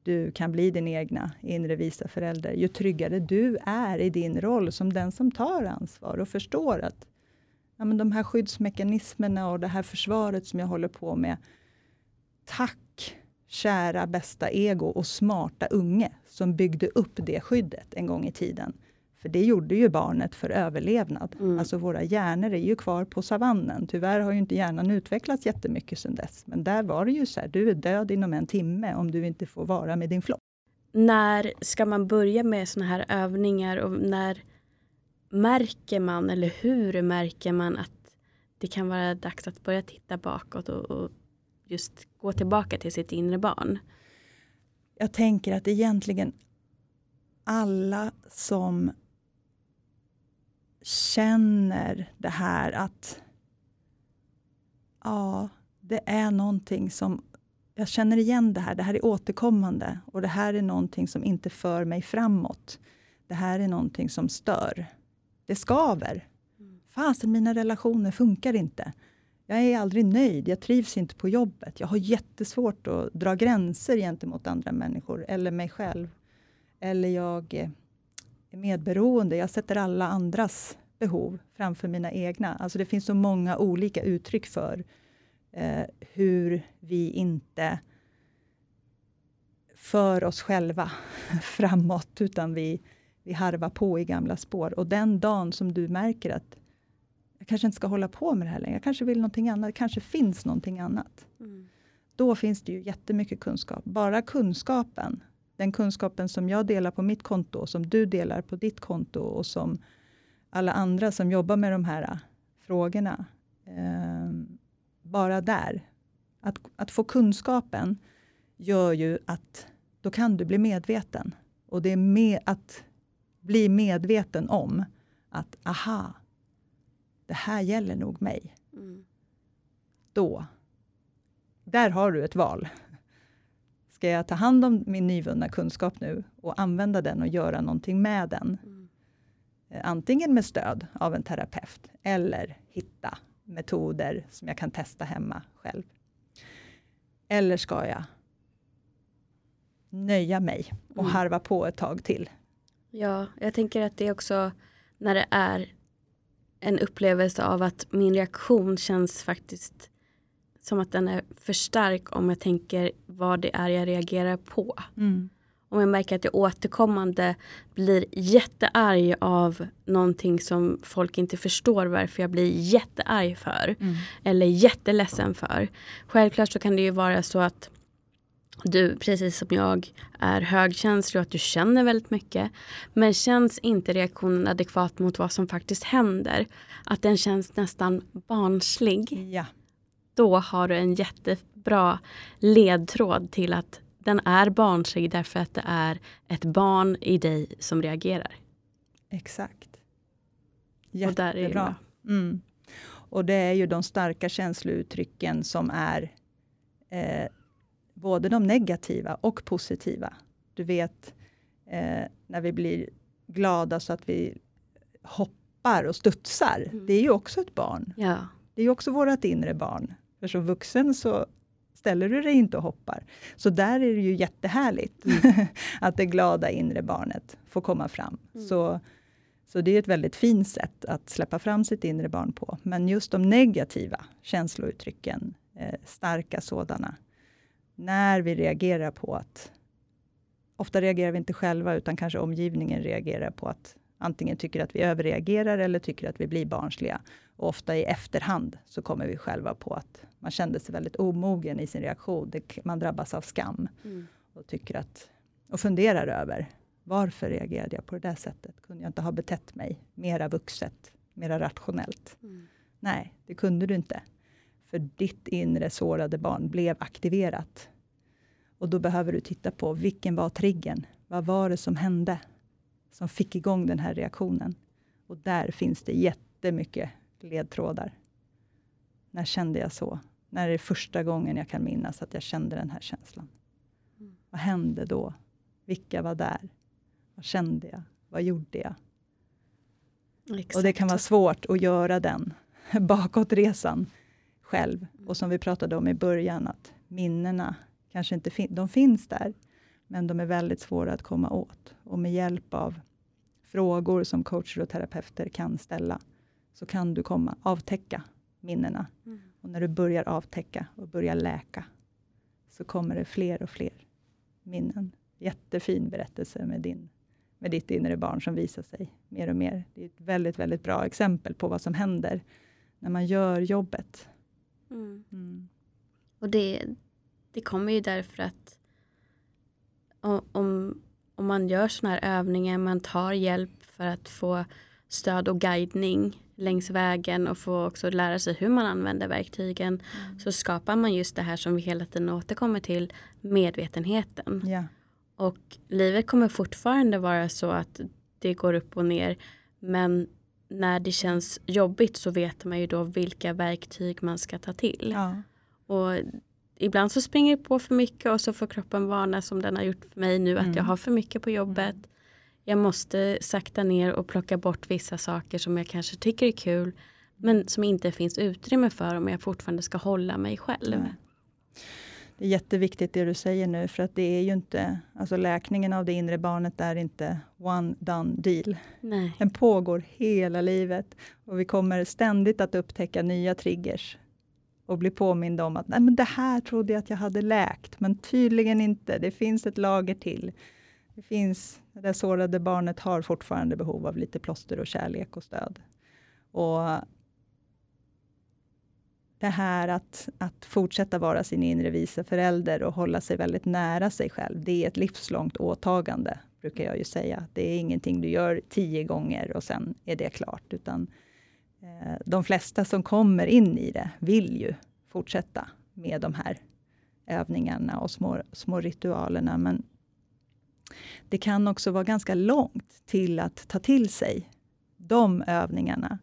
du kan bli din egna inre visa förälder, ju tryggare du är i din roll som den som tar ansvar och förstår att ja, men de här skyddsmekanismerna och det här försvaret som jag håller på med. Tack kära bästa ego och smarta unge som byggde upp det skyddet en gång i tiden. För det gjorde ju barnet för överlevnad. Mm. Alltså våra hjärnor är ju kvar på savannen. Tyvärr har ju inte hjärnan utvecklats jättemycket sedan dess. Men där var det ju så här, du är död inom en timme om du inte får vara med din flock. När ska man börja med såna här övningar och när märker man eller hur märker man att det kan vara dags att börja titta bakåt och, och just gå tillbaka till sitt inre barn? Jag tänker att egentligen alla som känner det här att ja, det är någonting som jag känner igen det här. Det här är återkommande och det här är någonting som inte för mig framåt. Det här är någonting som stör. Det skaver. Fasen, mina relationer funkar inte. Jag är aldrig nöjd, jag trivs inte på jobbet. Jag har jättesvårt att dra gränser gentemot andra människor eller mig själv. Eller jag eh, medberoende. Jag sätter alla andras behov framför mina egna. Alltså det finns så många olika uttryck för eh, hur vi inte för oss själva framåt, utan vi, vi harvar på i gamla spår. Och den dagen som du märker att jag kanske inte ska hålla på med det här längre, jag kanske vill någonting annat, det kanske finns någonting annat. Mm. Då finns det ju jättemycket kunskap. Bara kunskapen, den kunskapen som jag delar på mitt konto, som du delar på ditt konto och som alla andra som jobbar med de här frågorna. Eh, bara där. Att, att få kunskapen gör ju att då kan du bli medveten. Och det är med, att bli medveten om att aha, det här gäller nog mig. Mm. Då, där har du ett val. Ska jag ta hand om min nyvunna kunskap nu och använda den och göra någonting med den? Mm. Eh, antingen med stöd av en terapeut eller hitta metoder som jag kan testa hemma själv. Eller ska jag nöja mig och mm. harva på ett tag till? Ja, jag tänker att det är också när det är en upplevelse av att min reaktion känns faktiskt som att den är för stark om jag tänker vad det är jag reagerar på. Mm om jag märker att jag återkommande blir jättearg av någonting som folk inte förstår varför jag blir jättearg för. Mm. Eller jätteledsen för. Självklart så kan det ju vara så att du, precis som jag, är högkänslig och att du känner väldigt mycket. Men känns inte reaktionen adekvat mot vad som faktiskt händer, att den känns nästan barnslig. Ja. Då har du en jättebra ledtråd till att den är barnslig därför att det är ett barn i dig som reagerar. Exakt. Jättebra. Och där. Mm. Och det är ju de starka känslouttrycken som är eh, både de negativa och positiva. Du vet, eh, när vi blir glada så att vi hoppar och studsar. Mm. Det är ju också ett barn. Ja. Det är ju också vårt inre barn. För som vuxen så ställer du dig inte och hoppar. Så där är det ju jättehärligt mm. att det glada inre barnet får komma fram. Mm. Så, så det är ett väldigt fint sätt att släppa fram sitt inre barn på. Men just de negativa känslouttrycken, eh, starka sådana, när vi reagerar på att Ofta reagerar vi inte själva, utan kanske omgivningen reagerar på att antingen tycker att vi överreagerar eller tycker att vi blir barnsliga. Och ofta i efterhand så kommer vi själva på att man kände sig väldigt omogen i sin reaktion. Det, man drabbas av skam mm. och tycker att och funderar över varför reagerade jag på det där sättet? Kunde jag inte ha betett mig mera vuxet, mera rationellt? Mm. Nej, det kunde du inte. För ditt inre sårade barn blev aktiverat. Och då behöver du titta på vilken var triggern? Vad var det som hände? Som fick igång den här reaktionen. Och där finns det jättemycket ledtrådar. När kände jag så? När är det första gången jag kan minnas att jag kände den här känslan? Mm. Vad hände då? Vilka var där? Vad kände jag? Vad gjorde jag? Exakt. Och det kan vara svårt att göra den bakåtresan själv. Mm. Och som vi pratade om i början, att minnena kanske inte fin de finns där, men de är väldigt svåra att komma åt. Och med hjälp av frågor som coacher och terapeuter kan ställa, så kan du komma avtäcka minnena. Mm. Och när du börjar avtäcka och börjar läka, så kommer det fler och fler minnen. Jättefin berättelse med, din, med ditt inre barn som visar sig mer och mer. Det är ett väldigt, väldigt bra exempel på vad som händer när man gör jobbet. Mm. Mm. Och det, det kommer ju därför att om, om man gör sådana här övningar, man tar hjälp för att få stöd och guidning längs vägen och få också lära sig hur man använder verktygen mm. så skapar man just det här som vi hela tiden återkommer till, medvetenheten. Ja. Och livet kommer fortfarande vara så att det går upp och ner. Men när det känns jobbigt så vet man ju då vilka verktyg man ska ta till. Ja. Och ibland så springer det på för mycket och så får kroppen varna som den har gjort för mig nu att Mm. jag har för mycket på jobbet. Jag måste sakta ner och plocka bort vissa saker som jag kanske tycker är kul men som inte finns utrymme för om jag fortfarande ska hålla mig själv. Nej. Det är jätteviktigt det du säger nu, för att det är ju inte, alltså läkningen av det inre barnet är inte one done deal. Nej. Den pågår hela livet och vi kommer ständigt att upptäcka nya triggers och bli påminda om att Nej, men det här trodde jag att jag hade läkt, men tydligen inte. Det finns ett lager till. Det finns, det sårade barnet har fortfarande behov av lite plåster och kärlek och stöd. Och det här att, att fortsätta vara sin inre vise förälder och hålla sig väldigt nära sig själv, det är ett livslångt åtagande, brukar jag ju säga. Det är ingenting du gör tio gånger och sen är det klart, utan eh, de flesta som kommer in i det vill ju fortsätta med de här övningarna och små, små ritualerna, men det kan också vara ganska långt till att ta till sig de övningarna,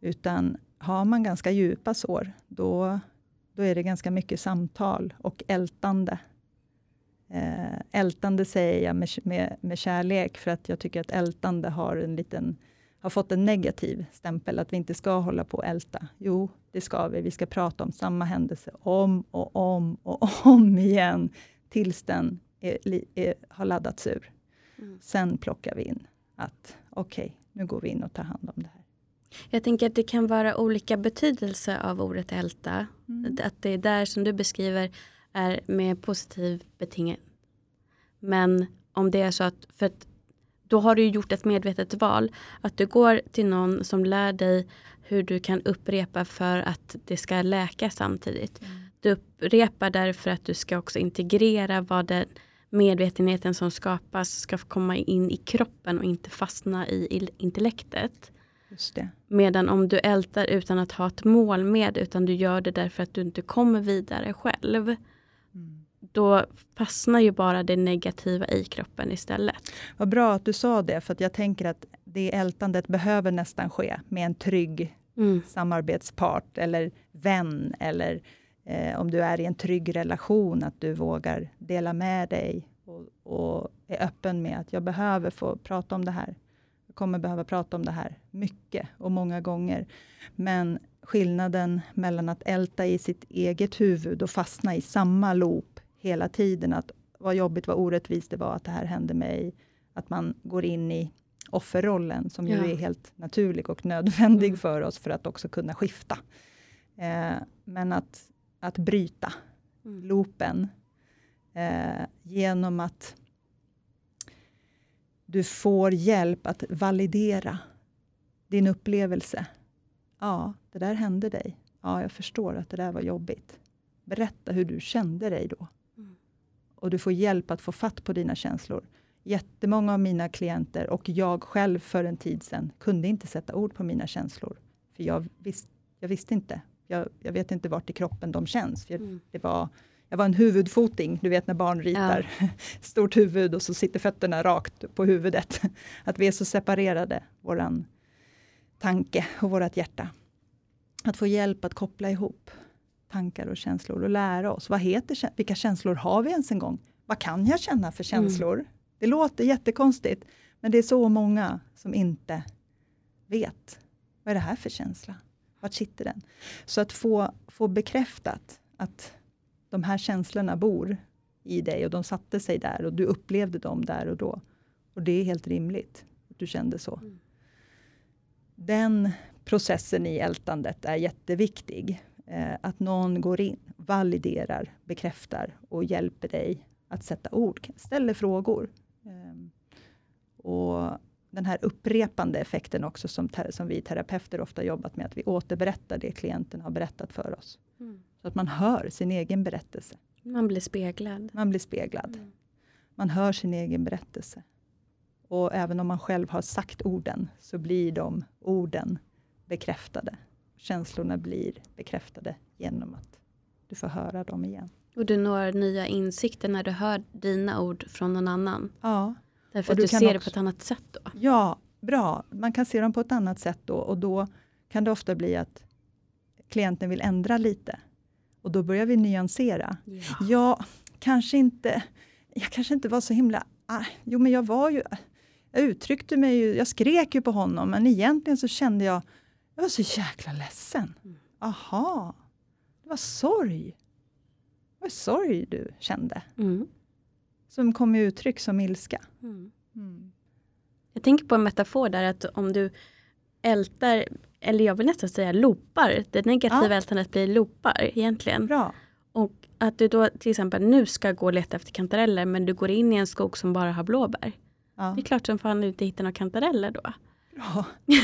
utan har man ganska djupa sår, då, då är det ganska mycket samtal och ältande. Eh, ältande säger jag med, med, med kärlek, för att jag tycker att ältande har, en liten, har fått en negativ stämpel, att vi inte ska hålla på och älta. Jo, det ska vi. Vi ska prata om samma händelse om och om och om igen, tills den är, är, har laddats ur. Mm. Sen plockar vi in att okej, nu går vi in och tar hand om det här. Jag tänker att det kan vara olika betydelse av ordet älta. Mm. Att det är där som du beskriver är med positiv betinget. Men om det är så att, för att då har du gjort ett medvetet val. Att du går till någon som lär dig hur du kan upprepa för att det ska läka samtidigt. Du upprepar därför att du ska också integrera vad den medvetenheten som skapas ska komma in i kroppen och inte fastna i intellektet. Medan om du ältar utan att ha ett mål med utan du gör det därför att du inte kommer vidare själv. Mm. Då fastnar ju bara det negativa i kroppen istället. Vad bra att du sa det, för att jag tänker att det ältandet behöver nästan ske med en trygg Mm. samarbetspart eller vän eller eh, om du är i en trygg relation, att du vågar dela med dig och, och är öppen med att jag behöver få prata om det här. Jag kommer behöva prata om det här mycket och många gånger. Men skillnaden mellan att älta i sitt eget huvud och fastna i samma loop hela tiden, att vad jobbigt, vad orättvist det var att det här hände mig, att man går in i offerrollen, som ju Ja. är helt naturlig och nödvändig Mm. för oss för att också kunna skifta. Eh, men att, att bryta Mm. loopen eh, genom att du får hjälp att validera din upplevelse. Ja, det där hände dig. Ja, jag förstår att det där var jobbigt. Berätta hur du kände dig då. Mm. Och du får hjälp att få fatt på dina känslor. Jättemånga av mina klienter och jag själv för en tid sedan kunde inte sätta ord på mina känslor. För jag, visst, jag visste inte. Jag, jag vet inte vart i kroppen de känns. För Mm. det var, jag var en huvudfoting, du vet när barn ritar. Stort huvud och så sitter fötterna rakt på huvudet. Att vi är så separerade, våran tanke och vårt hjärta. Att få hjälp att koppla ihop tankar och känslor och lära oss. Vad heter, vilka känslor har vi ens en gång? Vad kan jag känna för känslor? Det låter jättekonstigt, men det är så många som inte vet. Vad är det här för känsla? Vart sitter den? Så att få, få bekräftat att de här känslorna bor i dig och de satte sig där och du upplevde dem där och då. Och det är helt rimligt att du kände så. Mm. Den processen i ältandet är jätteviktig. Eh, att någon går in, validerar, bekräftar och hjälper dig att sätta ord, ställer frågor. Ehm, och den här upprepande effekten också som, som vi terapeuter ofta jobbat med, att vi återberättar det klienten har berättat för oss. Mm. Så att man hör sin egen berättelse. Man blir speglad. Man blir speglad. Mm. Man hör sin egen berättelse. Och även om man själv har sagt orden, så blir de orden bekräftade. Känslorna blir bekräftade genom att du får höra dem igen. Och du når nya insikter när du hör dina ord från någon annan. Ja. Därför att du, du ser också, det på ett annat sätt då. Ja, bra. Man kan se dem på ett annat sätt då och då kan det ofta bli att klienten vill ändra lite. Och då börjar vi nyansera. Ja, ja kanske inte, jag kanske inte var så himla... Ah, jo, men jag var ju... Jag uttryckte mig ju, jag skrek ju på honom, men egentligen så kände jag, jag var så jäkla ledsen. Mm. Aha, det var sorg. Var sorg du kände. Mm. Som kom i uttryck som ilska. Mm. Mm. Jag tänker på en metafor där, att om du ältar, eller jag vill nästan säga loopar, det negativa ja. ältandet blir loopar egentligen. Bra. Och att du då till exempel nu ska gå och leta efter kantareller men du går in i en skog som bara har blåbär. Ja. Det är klart som fan du inte hittar några kantareller då. Ja.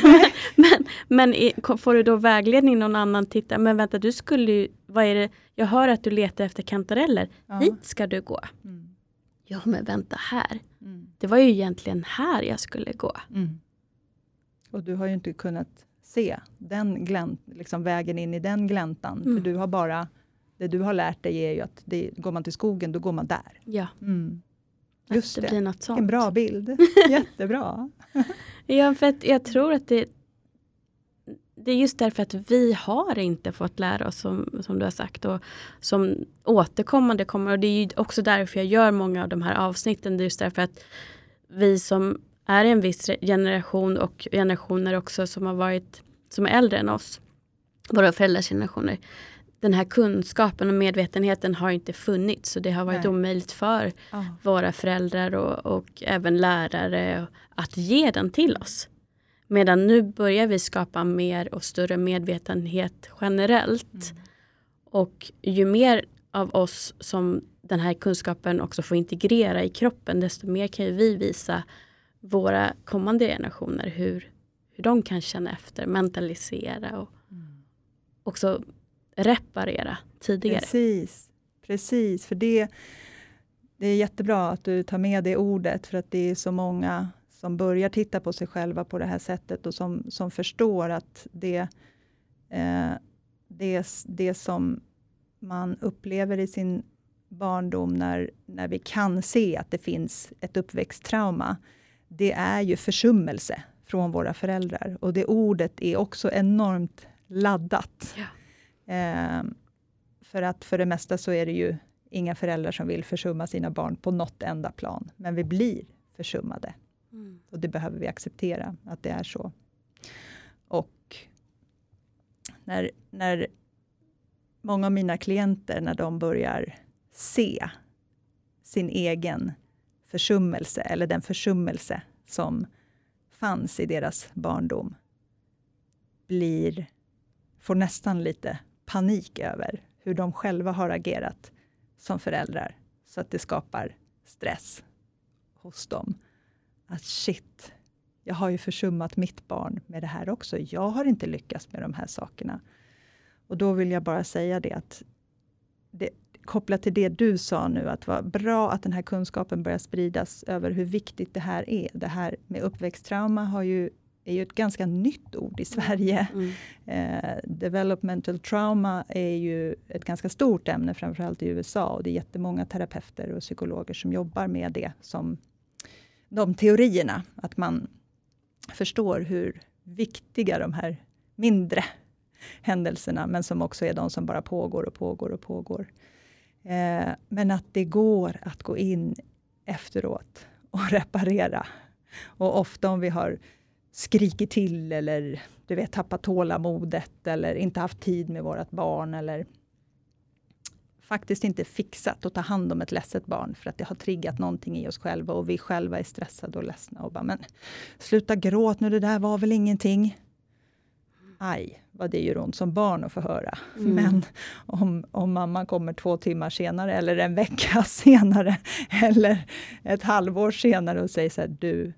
men men i, får du då vägledning någon annan tittar, men vänta du skulle ju, vad är det, jag hör att du letar efter kantareller, ja. hit ska du gå. Mm. Ja men vänta här, mm. det var ju egentligen här jag skulle gå. Mm. Och du har ju inte kunnat se den glänt, liksom vägen in i den gläntan, för mm. du har bara det du har lärt dig är ju att det, går man till skogen, då går man där. Ja. Mm. Just det, det. Blir något sånt. En bra bild. Jättebra. ja, för att jag tror att det det är just därför att vi har inte fått lära oss som, som du har sagt och som återkommande kommer och det är också därför jag gör många av de här avsnitten. Det är just därför att vi som är en viss generation och generationer också som har varit som är äldre än oss, våra föräldrars generationer, den här kunskapen och medvetenheten har inte funnits. Så det har varit Nej. omöjligt för oh. våra föräldrar och, och, även lärare att ge den till oss. Medan nu börjar vi skapa mer och större medvetenhet generellt. Mm. Och ju mer av oss som den här kunskapen också får integrera i kroppen, desto mer kan ju vi visa våra kommande generationer hur, hur de kan känna efter, mentalisera och mm. också reparera tidigare. Precis, precis. För det, det är jättebra att du tar med det ordet, för att det är så många som börjar titta på sig själva på det här sättet och som, som förstår att det, eh, det, det som man upplever i sin barndom när, när vi kan se att det finns ett uppväxttrauma, det är ju försummelse från våra föräldrar. Och det ordet är också enormt laddat. Ja. Eh, för att för det mesta så är det ju inga föräldrar som vill försumma sina barn på något enda plan. Men vi blir försummade. Mm. Och det behöver vi acceptera, att det är så. Och när, när många av mina klienter, när de börjar se sin egen försummelse, eller den försummelse som fanns i deras barndom, blir, får nästan lite panik över hur de själva har agerat som föräldrar, så att det skapar stress hos dem. Att shit, jag har ju försummat mitt barn med det här också. Jag har inte lyckats med de här sakerna. Och då vill jag bara säga det att det, kopplat till det du sa nu, att var bra att den här kunskapen börjar spridas över hur viktigt det här är. Det här med uppväxttrauma har ju är ju ett ganska nytt ord i Sverige. Mm. Eh, developmental trauma är ju ett ganska stort ämne, framförallt i USA. Och det är jättemånga terapeuter och psykologer som jobbar med det som de teorierna. Att man förstår hur viktiga de här mindre händelserna, men som också är de som bara pågår och pågår och pågår. Eh, men att det går att gå in efteråt och reparera. Och ofta om vi har skrikit till eller du vet, tappat tålamodet eller inte haft tid med vårt barn eller faktiskt inte fixat att ta hand om ett ledset barn för att det har triggat någonting i oss själva och vi själva är stressade och ledsna och bara, men sluta gråt nu, det där var väl ingenting. Aj, vad det gör ont som barn att få höra. Mm. Men om, om mamma kommer två timmar senare eller en vecka senare eller ett halvår senare och säger så här, du,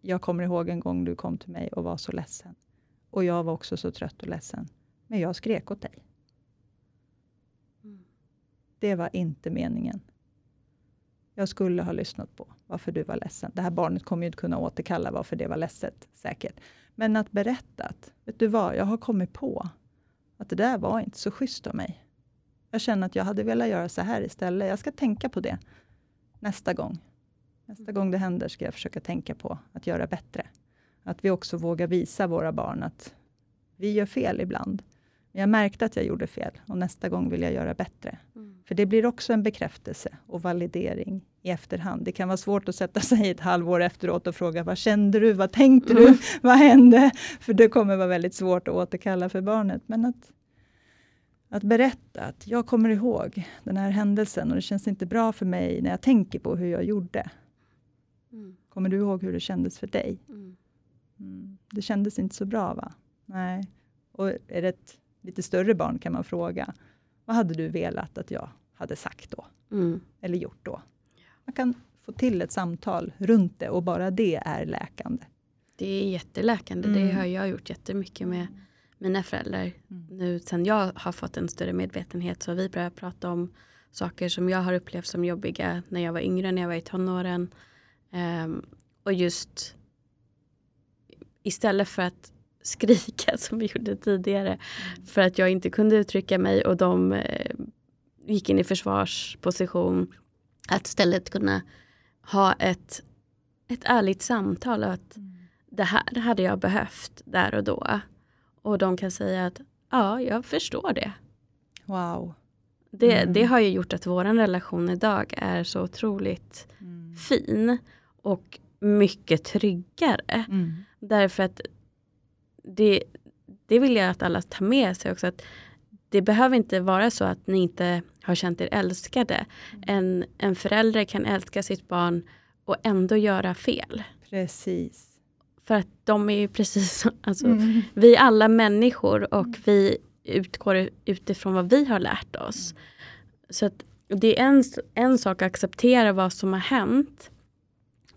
jag kommer ihåg en gång du kom till mig och var så ledsen. Och jag var också så trött och ledsen. Men jag skrek åt dig. Mm. Det var inte meningen. Jag skulle ha lyssnat på varför du var ledsen. Det här barnet kommer ju inte kunna återkalla varför det var ledset, säkert. Men att berätta att, vet du vad, jag har kommit på att det där var inte så schysst av mig. Jag känner att jag hade velat göra så här istället. Jag ska tänka på det nästa gång. Nästa gång det händer ska jag försöka tänka på att göra bättre. Att vi också vågar visa våra barn att vi gör fel ibland. Men jag märkte att jag gjorde fel och nästa gång vill jag göra bättre. Mm. För det blir också en bekräftelse och validering i efterhand. Det kan vara svårt att sätta sig ett halvår efteråt och fråga vad kände du, vad tänkte mm. du, vad hände? För det kommer vara väldigt svårt att återkalla för barnet. Men att, att berätta att jag kommer ihåg den här händelsen och det känns inte bra för mig när jag tänker på hur jag gjorde. Mm. Kommer du ihåg hur det kändes för dig? Mm. mm. Det kändes inte så bra va? Nej. Och är det ett lite större barn kan man fråga, vad hade du velat att jag hade sagt då? Mm. Eller gjort då? Man kan få till ett samtal runt det och bara det är läkande. Det är jätteläkande. Mm. Det har jag gjort jättemycket med mina föräldrar. Mm. Nu sen jag har fått en större medvetenhet så har vi börjat prata om saker som jag har upplevt som jobbiga när jag var yngre, när jag var i tonåren. Um, och just istället för att skrika som vi gjorde tidigare. För att jag inte kunde uttrycka mig och de eh, gick in i försvarsposition. Att istället kunna ha ett, ett ärligt samtal. Att mm. Det här hade jag behövt där och då. Och de kan säga att ja, jag förstår det. Wow. Det, mm. det har ju gjort att vår relation idag är så otroligt mm. fin och mycket tryggare. Mm. Därför att det, det vill jag att alla tar med sig också. Att det behöver inte vara så att ni inte har känt er älskade. En, en förälder kan älska sitt barn och ändå göra fel. Precis. För att de är ju precis alltså, mm. vi är alla människor och vi utgår utifrån vad vi har lärt oss. Mm. Så att det är en, en sak att acceptera vad som har hänt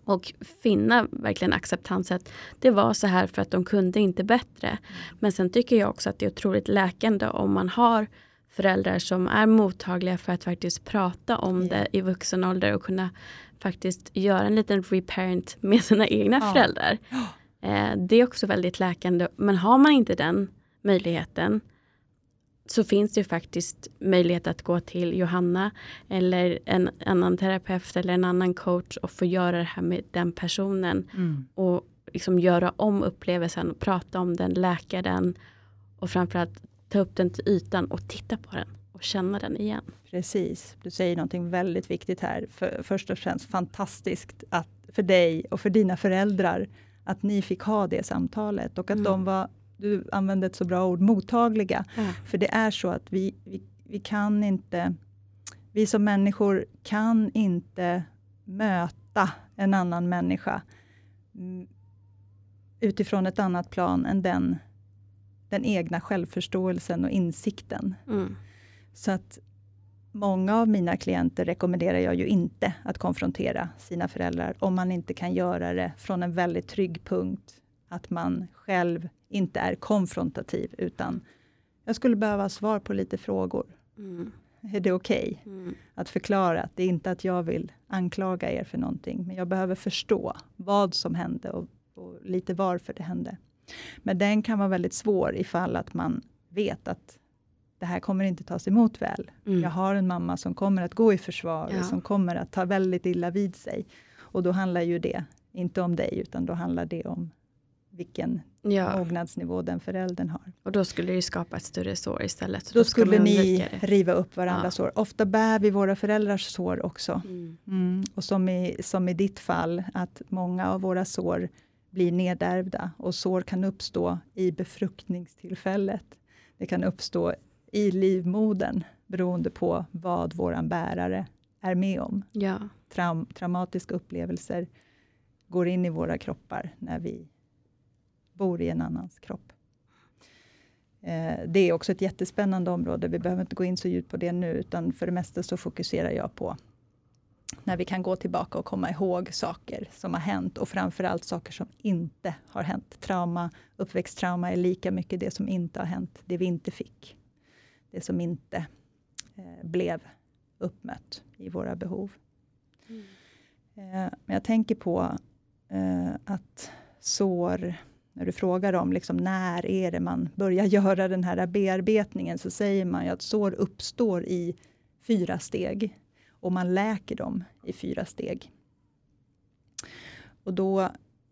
och finna verkligen acceptans att det var så här för att de kunde inte bättre. Men sen tycker jag också att det är otroligt läkande om man har föräldrar som är mottagliga för att faktiskt prata om det i vuxen ålder och kunna faktiskt göra en liten reparent med sina egna ja. föräldrar. Eh, det är också väldigt läkande. Men har man inte den möjligheten så finns det ju faktiskt möjlighet att gå till Johanna eller en annan terapeut eller en annan coach och få göra det här med den personen. Mm. Och liksom göra om upplevelsen, och prata om den, läka den och framförallt ta upp den till ytan och titta på den och känna den igen. Precis, du säger någonting väldigt viktigt här. För, först och främst fantastiskt att, för dig och för dina föräldrar att ni fick ha det samtalet och att mm. de var du använde ett så bra ord, mottagliga. Mm. För det är så att vi, vi, vi kan inte, vi som människor kan inte möta en annan människa utifrån ett annat plan än den, den egna självförståelsen och insikten. Mm. Så att många av mina klienter rekommenderar jag ju inte att konfrontera sina föräldrar, om man inte kan göra det från en väldigt trygg punkt. Att man själv inte är konfrontativ, utan jag skulle behöva svar på lite frågor. Mm. Är det okej okay? mm. att förklara att det är inte att jag vill anklaga er för någonting, men jag behöver förstå vad som hände och, och lite varför det hände. Men den kan vara väldigt svår ifall att man vet att det här kommer inte tas emot väl. Mm. Jag har en mamma som kommer att gå i försvar, ja. som kommer att ta väldigt illa vid sig. Och då handlar ju det inte om dig, utan då handlar det om vilken ja. mognadsnivå den föräldern har. Och då skulle det skapa ett större sår istället. Då, då skulle ni riva upp varandras ja. sår. Ofta bär vi våra föräldrars sår också. Mm. Mm. Och som i, som i ditt fall, att många av våra sår blir nedärvda och sår kan uppstå i befruktningstillfället. Det kan uppstå i livmodern beroende på vad våran bärare är med om. Ja. Traum, traumatiska upplevelser går in i våra kroppar när vi bor i en annans kropp. Eh, det är också ett jättespännande område. Vi behöver inte gå in så djupt på det nu, utan för det mesta så fokuserar jag på när vi kan gå tillbaka och komma ihåg saker som har hänt och framförallt saker som inte har hänt. Trauma, uppväxttrauma är lika mycket det som inte har hänt, det vi inte fick. Det som inte eh, blev uppmött i våra behov. Mm. Eh, men jag tänker på eh, att sår när du frågar om liksom, när är det man börjar göra den här bearbetningen, så säger man ju att sår uppstår i fyra steg och man läker dem i fyra steg. Och då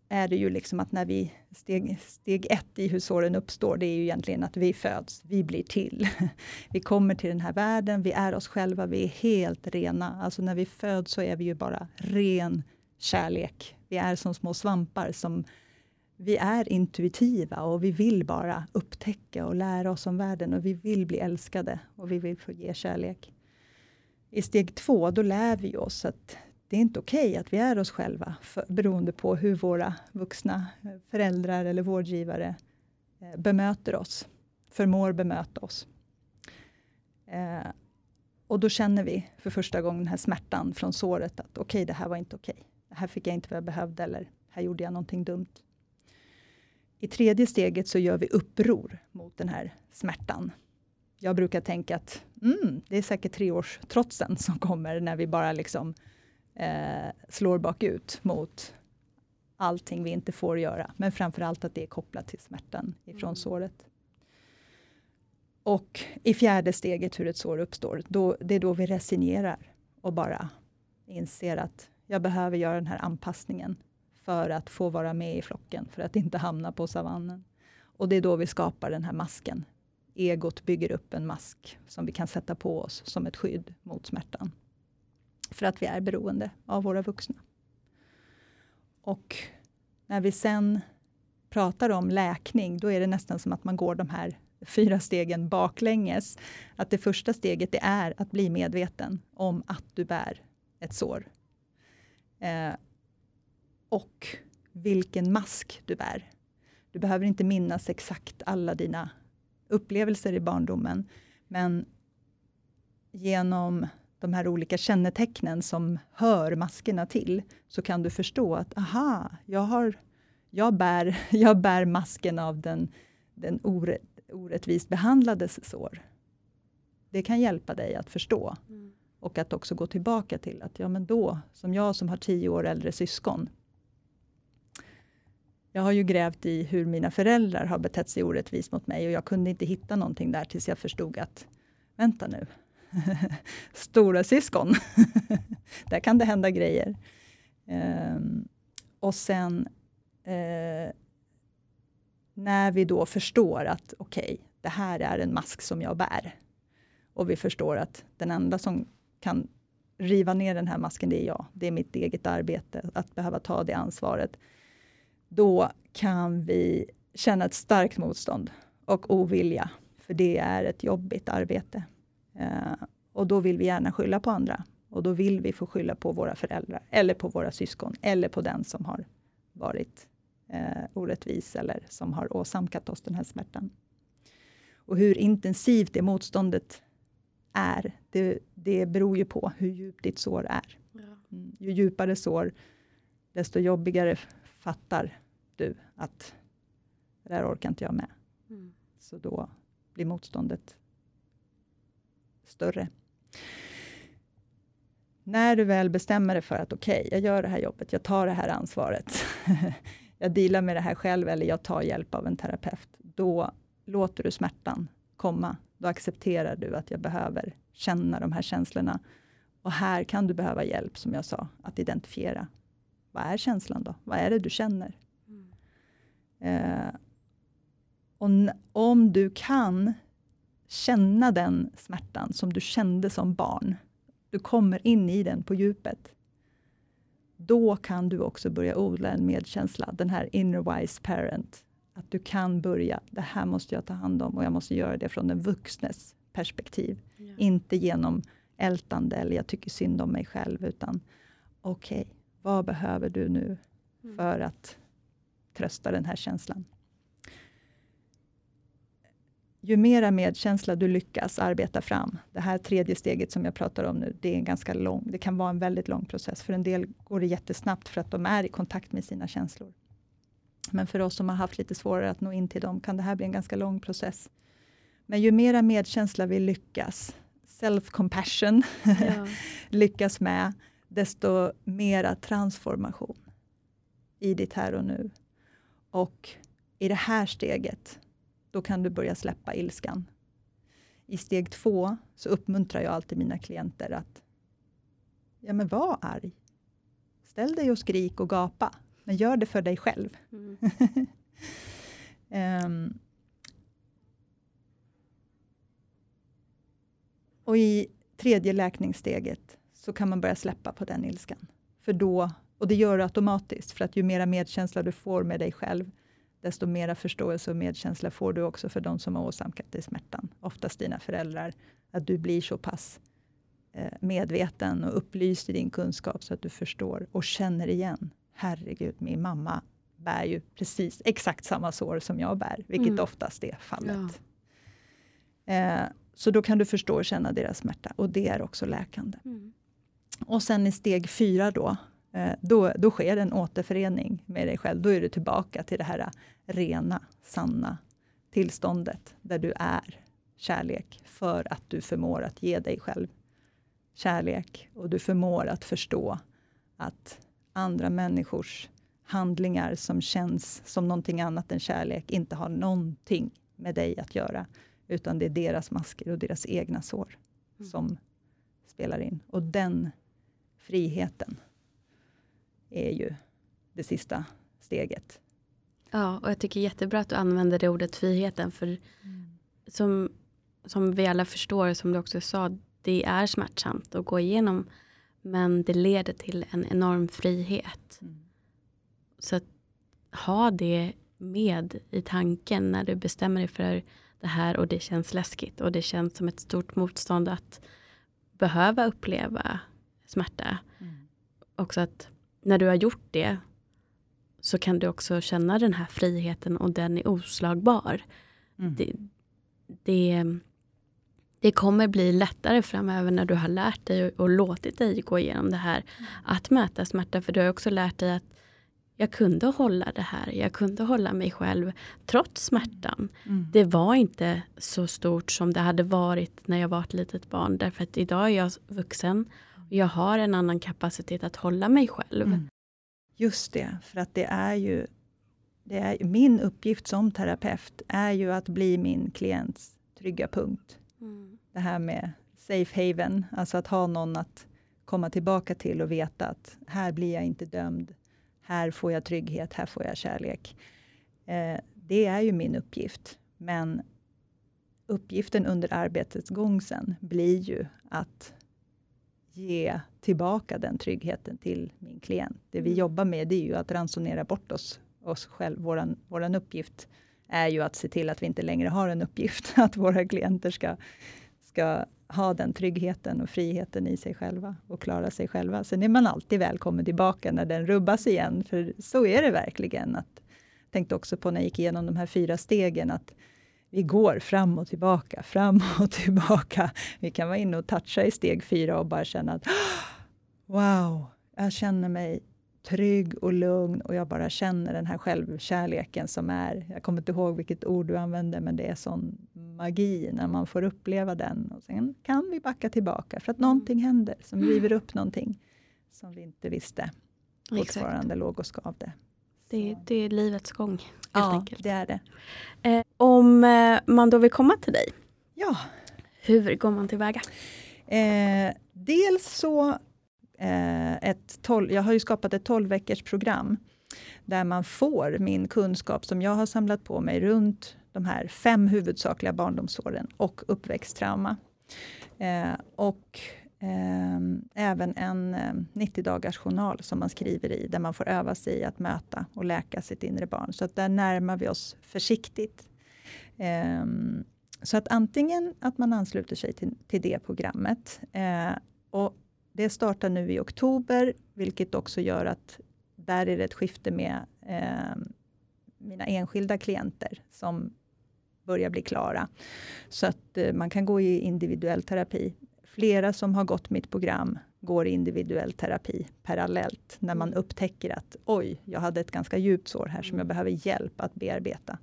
är det ju liksom att när vi, steg, steg ett i hur såren uppstår, det är ju egentligen att vi föds, vi blir till. Vi kommer till den här världen, vi är oss själva, vi är helt rena. Alltså när vi föds så är vi ju bara ren kärlek. Vi är som små svampar som vi är intuitiva och vi vill bara upptäcka och lära oss om världen och vi vill bli älskade och vi vill få ge kärlek. I steg två, då lär vi oss att det är inte okej okay att vi är oss själva, för, beroende på hur våra vuxna eh, föräldrar eller vårdgivare eh, bemöter oss, förmår bemöta oss. Eh, och då känner vi för första gången den här smärtan från såret, att okej, okay, det här var inte okej. Okay. Det här fick jag inte vad jag behövde, eller här gjorde jag någonting dumt. I tredje steget så gör vi uppror mot den här smärtan. Jag brukar tänka att mm, det är säkert treårstrotsen som kommer när vi bara liksom eh, slår bakut mot allting vi inte får göra. Men framför allt att det är kopplat till smärtan ifrån mm. såret. Och i fjärde steget hur ett sår uppstår, då, det är då vi resignerar och bara inser att jag behöver göra den här anpassningen för att få vara med i flocken, för att inte hamna på savannen. Och det är då vi skapar den här masken. Egot bygger upp en mask som vi kan sätta på oss som ett skydd mot smärtan. För att vi är beroende av våra vuxna. Och när vi sen pratar om läkning, då är det nästan som att man går de här fyra stegen baklänges. Att det första steget det är att bli medveten om att du bär ett sår. Eh, och vilken mask du bär. Du behöver inte minnas exakt alla dina upplevelser i barndomen, men genom de här olika kännetecknen som hör maskerna till, så kan du förstå att aha, jag, har, jag, bär, jag bär masken av den, den orätt, orättvist behandlades sår. Det kan hjälpa dig att förstå. Mm. Och att också gå tillbaka till att, ja men då, som jag som har tio år äldre syskon, jag har ju grävt i hur mina föräldrar har betett sig orättvist mot mig och jag kunde inte hitta någonting där tills jag förstod att, vänta nu, stora syskon. där kan det hända grejer. Um, och sen uh, när vi då förstår att okej, okay, det här är en mask som jag bär. Och vi förstår att den enda som kan riva ner den här masken, det är jag. Det är mitt eget arbete att behöva ta det ansvaret. Då kan vi känna ett starkt motstånd och ovilja, för det är ett jobbigt arbete. Eh, och då vill vi gärna skylla på andra. Och då vill vi få skylla på våra föräldrar, eller på våra syskon, eller på den som har varit eh, orättvis, eller som har åsamkat oss den här smärtan. Och hur intensivt det motståndet är, det, det beror ju på hur djupt ditt sår är. Mm. Ju djupare sår, desto jobbigare fattar du att det där orkar inte jag med. Mm. Så då blir motståndet större. När du väl bestämmer dig för att okej, okay, jag gör det här jobbet, jag tar det här ansvaret. jag dealar med det här själv eller jag tar hjälp av en terapeut. Då låter du smärtan komma. Då accepterar du att jag behöver känna de här känslorna. Och här kan du behöva hjälp, som jag sa, att identifiera. Vad är känslan då? Vad är det du känner? Mm. Eh, och om du kan känna den smärtan som du kände som barn, du kommer in i den på djupet, då kan du också börja odla en medkänsla, den här inner wise parent. Att du kan börja, det här måste jag ta hand om och jag måste göra det från den vuxnes perspektiv. Ja. Inte genom ältande eller jag tycker synd om mig själv, utan okej, okay, vad behöver du nu mm. för att trösta den här känslan? ju mera medkänsla du lyckas arbeta fram, det här tredje steget som jag pratar om nu, det är en ganska lång, det kan vara en väldigt lång process. För en del går det jättesnabbt för att de är i kontakt med sina känslor. Men för oss som har haft lite svårare att nå in till dem, kan det här bli en ganska lång process. Men ju mera medkänsla vi lyckas, self-compassion, ja. lyckas med, desto mera transformation i ditt här och nu. Och i det här steget, då kan du börja släppa ilskan. I steg två så uppmuntrar jag alltid mina klienter att ja, men var arg. Ställ dig och skrik och gapa, men gör det för dig själv. Mm. um, och i tredje läkningssteget så kan man börja släppa på den ilskan. För då, och det gör du automatiskt, för att ju mera medkänsla du får med dig själv, desto mera förståelse och medkänsla får du också för de som har åsamkat dig smärtan. Oftast dina föräldrar. Att du blir så pass eh, medveten och upplyst i din kunskap så att du förstår och känner igen. Herregud, min mamma bär ju precis exakt samma sår som jag bär, vilket mm. oftast är fallet. Ja. Eh, så då kan du förstå och känna deras smärta och det är också läkande. Mm. Och sen i steg fyra då, eh, då, då sker en återförening med dig själv. Då är du tillbaka till det här rena, sanna tillståndet där du är kärlek för att du förmår att ge dig själv kärlek och du förmår att förstå att andra människors handlingar som känns som någonting annat än kärlek inte har någonting med dig att göra, utan det är deras masker och deras egna sår mm. som spelar in. Och den friheten är ju det sista steget. Ja, och jag tycker jättebra att du använder det ordet friheten. För mm. som, som vi alla förstår, som du också sa, det är smärtsamt att gå igenom. Men det leder till en enorm frihet. Mm. Så att ha det med i tanken när du bestämmer dig för det här och det känns läskigt och det känns som ett stort motstånd att behöva uppleva smärta. Mm. Också att när du har gjort det så kan du också känna den här friheten och den är oslagbar. Mm. Det, det, det, kommer bli lättare framöver när du har lärt dig och låtit dig gå igenom det här. Mm. Att möta smärta, för du har också lärt dig att jag kunde hålla det här. Jag kunde hålla mig själv trots smärtan. Mm. Det var inte så stort som det hade varit när jag var ett litet barn. Därför att idag är jag vuxen. Jag har en annan kapacitet att hålla mig själv. Mm. Just det, för att det är ju det är, min uppgift som terapeut är ju att bli min klients trygga punkt. Mm. Det här med safe haven, alltså att ha någon att komma tillbaka till och veta att här blir jag inte dömd. Här får jag trygghet, här får jag kärlek. Eh, det är ju min uppgift. Men uppgiften under arbetets gång sen blir ju att ge tillbaka den tryggheten till min klient. Det vi mm. jobbar med det är ju att ransonera bort oss, oss själv. Våran, våran uppgift är ju att se till att vi inte längre har en uppgift, att våra klienter ska, ska ha den tryggheten och friheten i sig själva och klara sig själva. Sen är man alltid välkommen tillbaka när den rubbas igen, för så är det verkligen. Att, tänkte också på när jag gick igenom de här fyra stegen, att vi går fram och tillbaka, fram och tillbaka. Vi kan vara inne och toucha i steg fyra och bara känna att wow, jag känner mig trygg och lugn och jag bara känner den här självkärleken som är, jag kommer inte ihåg vilket ord du använde, men det är sån magi när man får uppleva den. Och Sen kan vi backa tillbaka för att någonting händer som river upp någonting som vi inte visste fortfarande Exakt. låg och skavde. Det, det är livets gång. Helt ja, enkelt. det är det. Eh, om eh, man då vill komma till dig, ja. hur går man tillväga? Eh, dels så, eh, ett 12, jag har ju skapat ett 12 veckors program där man får min kunskap som jag har samlat på mig runt de här fem huvudsakliga barndomsåren och uppväxttrauma. Eh, och Ehm, även en eh, 90 dagars journal som man skriver i, där man får öva sig i att möta och läka sitt inre barn. Så att där närmar vi oss försiktigt. Ehm, så att antingen att man ansluter sig till, till det programmet. Eh, och det startar nu i oktober, vilket också gör att där är det ett skifte med ehm, mina enskilda klienter som börjar bli klara. Så att eh, man kan gå i individuell terapi. Flera som har gått mitt program går individuell terapi parallellt när man upptäcker att oj, jag hade ett ganska djupt sår här som jag behöver hjälp att bearbeta.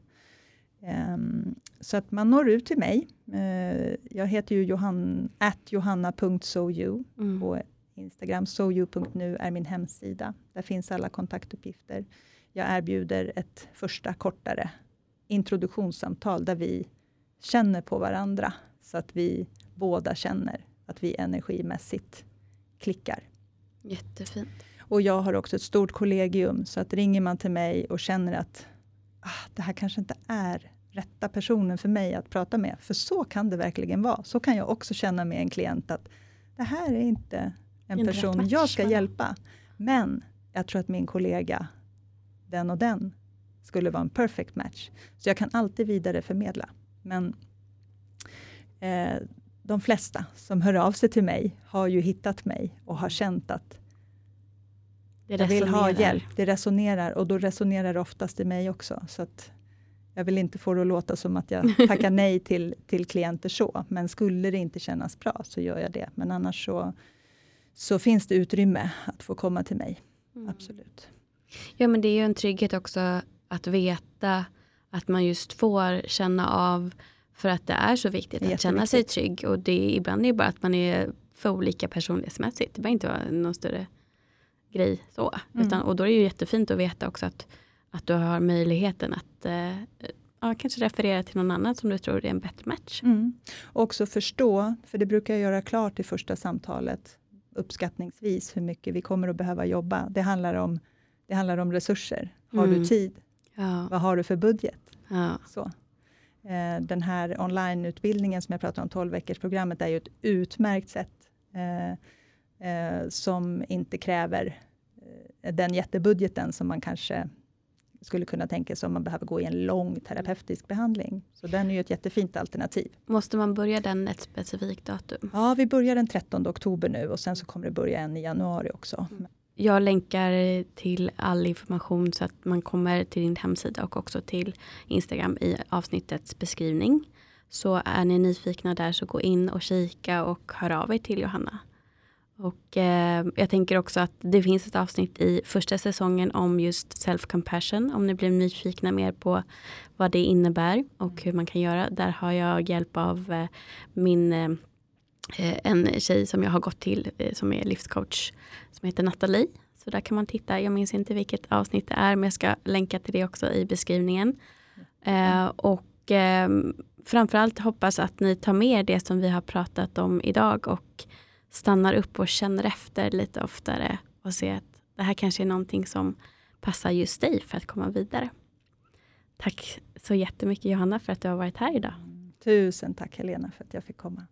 Um, så att man når ut till mig. Uh, jag heter ju Johan, johanna.soju mm. på Instagram. Soju.nu är min hemsida. Där finns alla kontaktuppgifter. Jag erbjuder ett första kortare introduktionssamtal där vi känner på varandra så att vi båda känner att vi energimässigt klickar. Jättefint. Och jag har också ett stort kollegium så att ringer man till mig och känner att ah, det här kanske inte är rätta personen för mig att prata med. För så kan det verkligen vara. Så kan jag också känna med en klient att det här är inte en, en person jag ska hjälpa. Men jag tror att min kollega, den och den, skulle vara en perfect match. Så jag kan alltid vidareförmedla. Men eh, de flesta som hör av sig till mig har ju hittat mig och har känt att jag vill ha hjälp. Det resonerar och då resonerar det oftast i mig också. Så att jag vill inte få det att låta som att jag tackar nej till, till klienter så. Men skulle det inte kännas bra så gör jag det. Men annars så, så finns det utrymme att få komma till mig. Mm. Absolut. Ja men det är ju en trygghet också att veta att man just får känna av för att det är så viktigt att känna sig trygg. Och det ibland är det bara att man är för olika personlighetsmässigt. Det behöver inte vara någon större grej så. Mm. Utan, och då är det ju jättefint att veta också att, att du har möjligheten att eh, ja, kanske referera till någon annan som du tror är en bättre match. Mm. Och också förstå, för det brukar jag göra klart i första samtalet, uppskattningsvis hur mycket vi kommer att behöva jobba. Det handlar om, det handlar om resurser. Har mm. du tid? Ja. Vad har du för budget? Ja. Så. Eh, den här onlineutbildningen som jag pratar om, 12 veckors programmet, är ju ett utmärkt sätt eh, eh, som inte kräver den jättebudgeten som man kanske skulle kunna tänka sig om man behöver gå i en lång terapeutisk behandling. Så den är ju ett jättefint alternativ. Måste man börja den ett specifikt datum? Ja, vi börjar den 13 oktober nu och sen så kommer det börja en i januari också. Mm. Jag länkar till all information så att man kommer till din hemsida och också till Instagram i avsnittets beskrivning. Så är ni nyfikna där så gå in och kika och hör av er till Johanna. Och eh, jag tänker också att det finns ett avsnitt i första säsongen om just self-compassion. Om ni blir nyfikna mer på vad det innebär och hur man kan göra. Där har jag hjälp av eh, min eh, Eh, en tjej som jag har gått till eh, som är livscoach som heter Nathalie. Så där kan man titta. Jag minns inte vilket avsnitt det är men jag ska länka till det också i beskrivningen. Mm. och ehm, framförallt hoppas att ni tar med det som vi har pratat om idag och stannar upp och känner efter lite oftare och ser att det här kanske är någonting som passar just dig för att komma vidare. Tack så jättemycket Johanna för att du har varit här idag. Tusen tack Helena för att jag fick komma.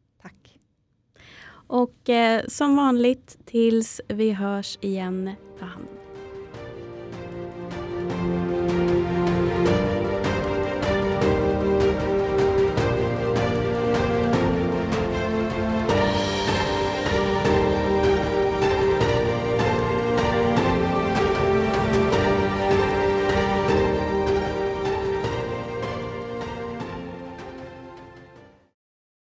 Och eh, som vanligt tills vi hörs igen, ta hand om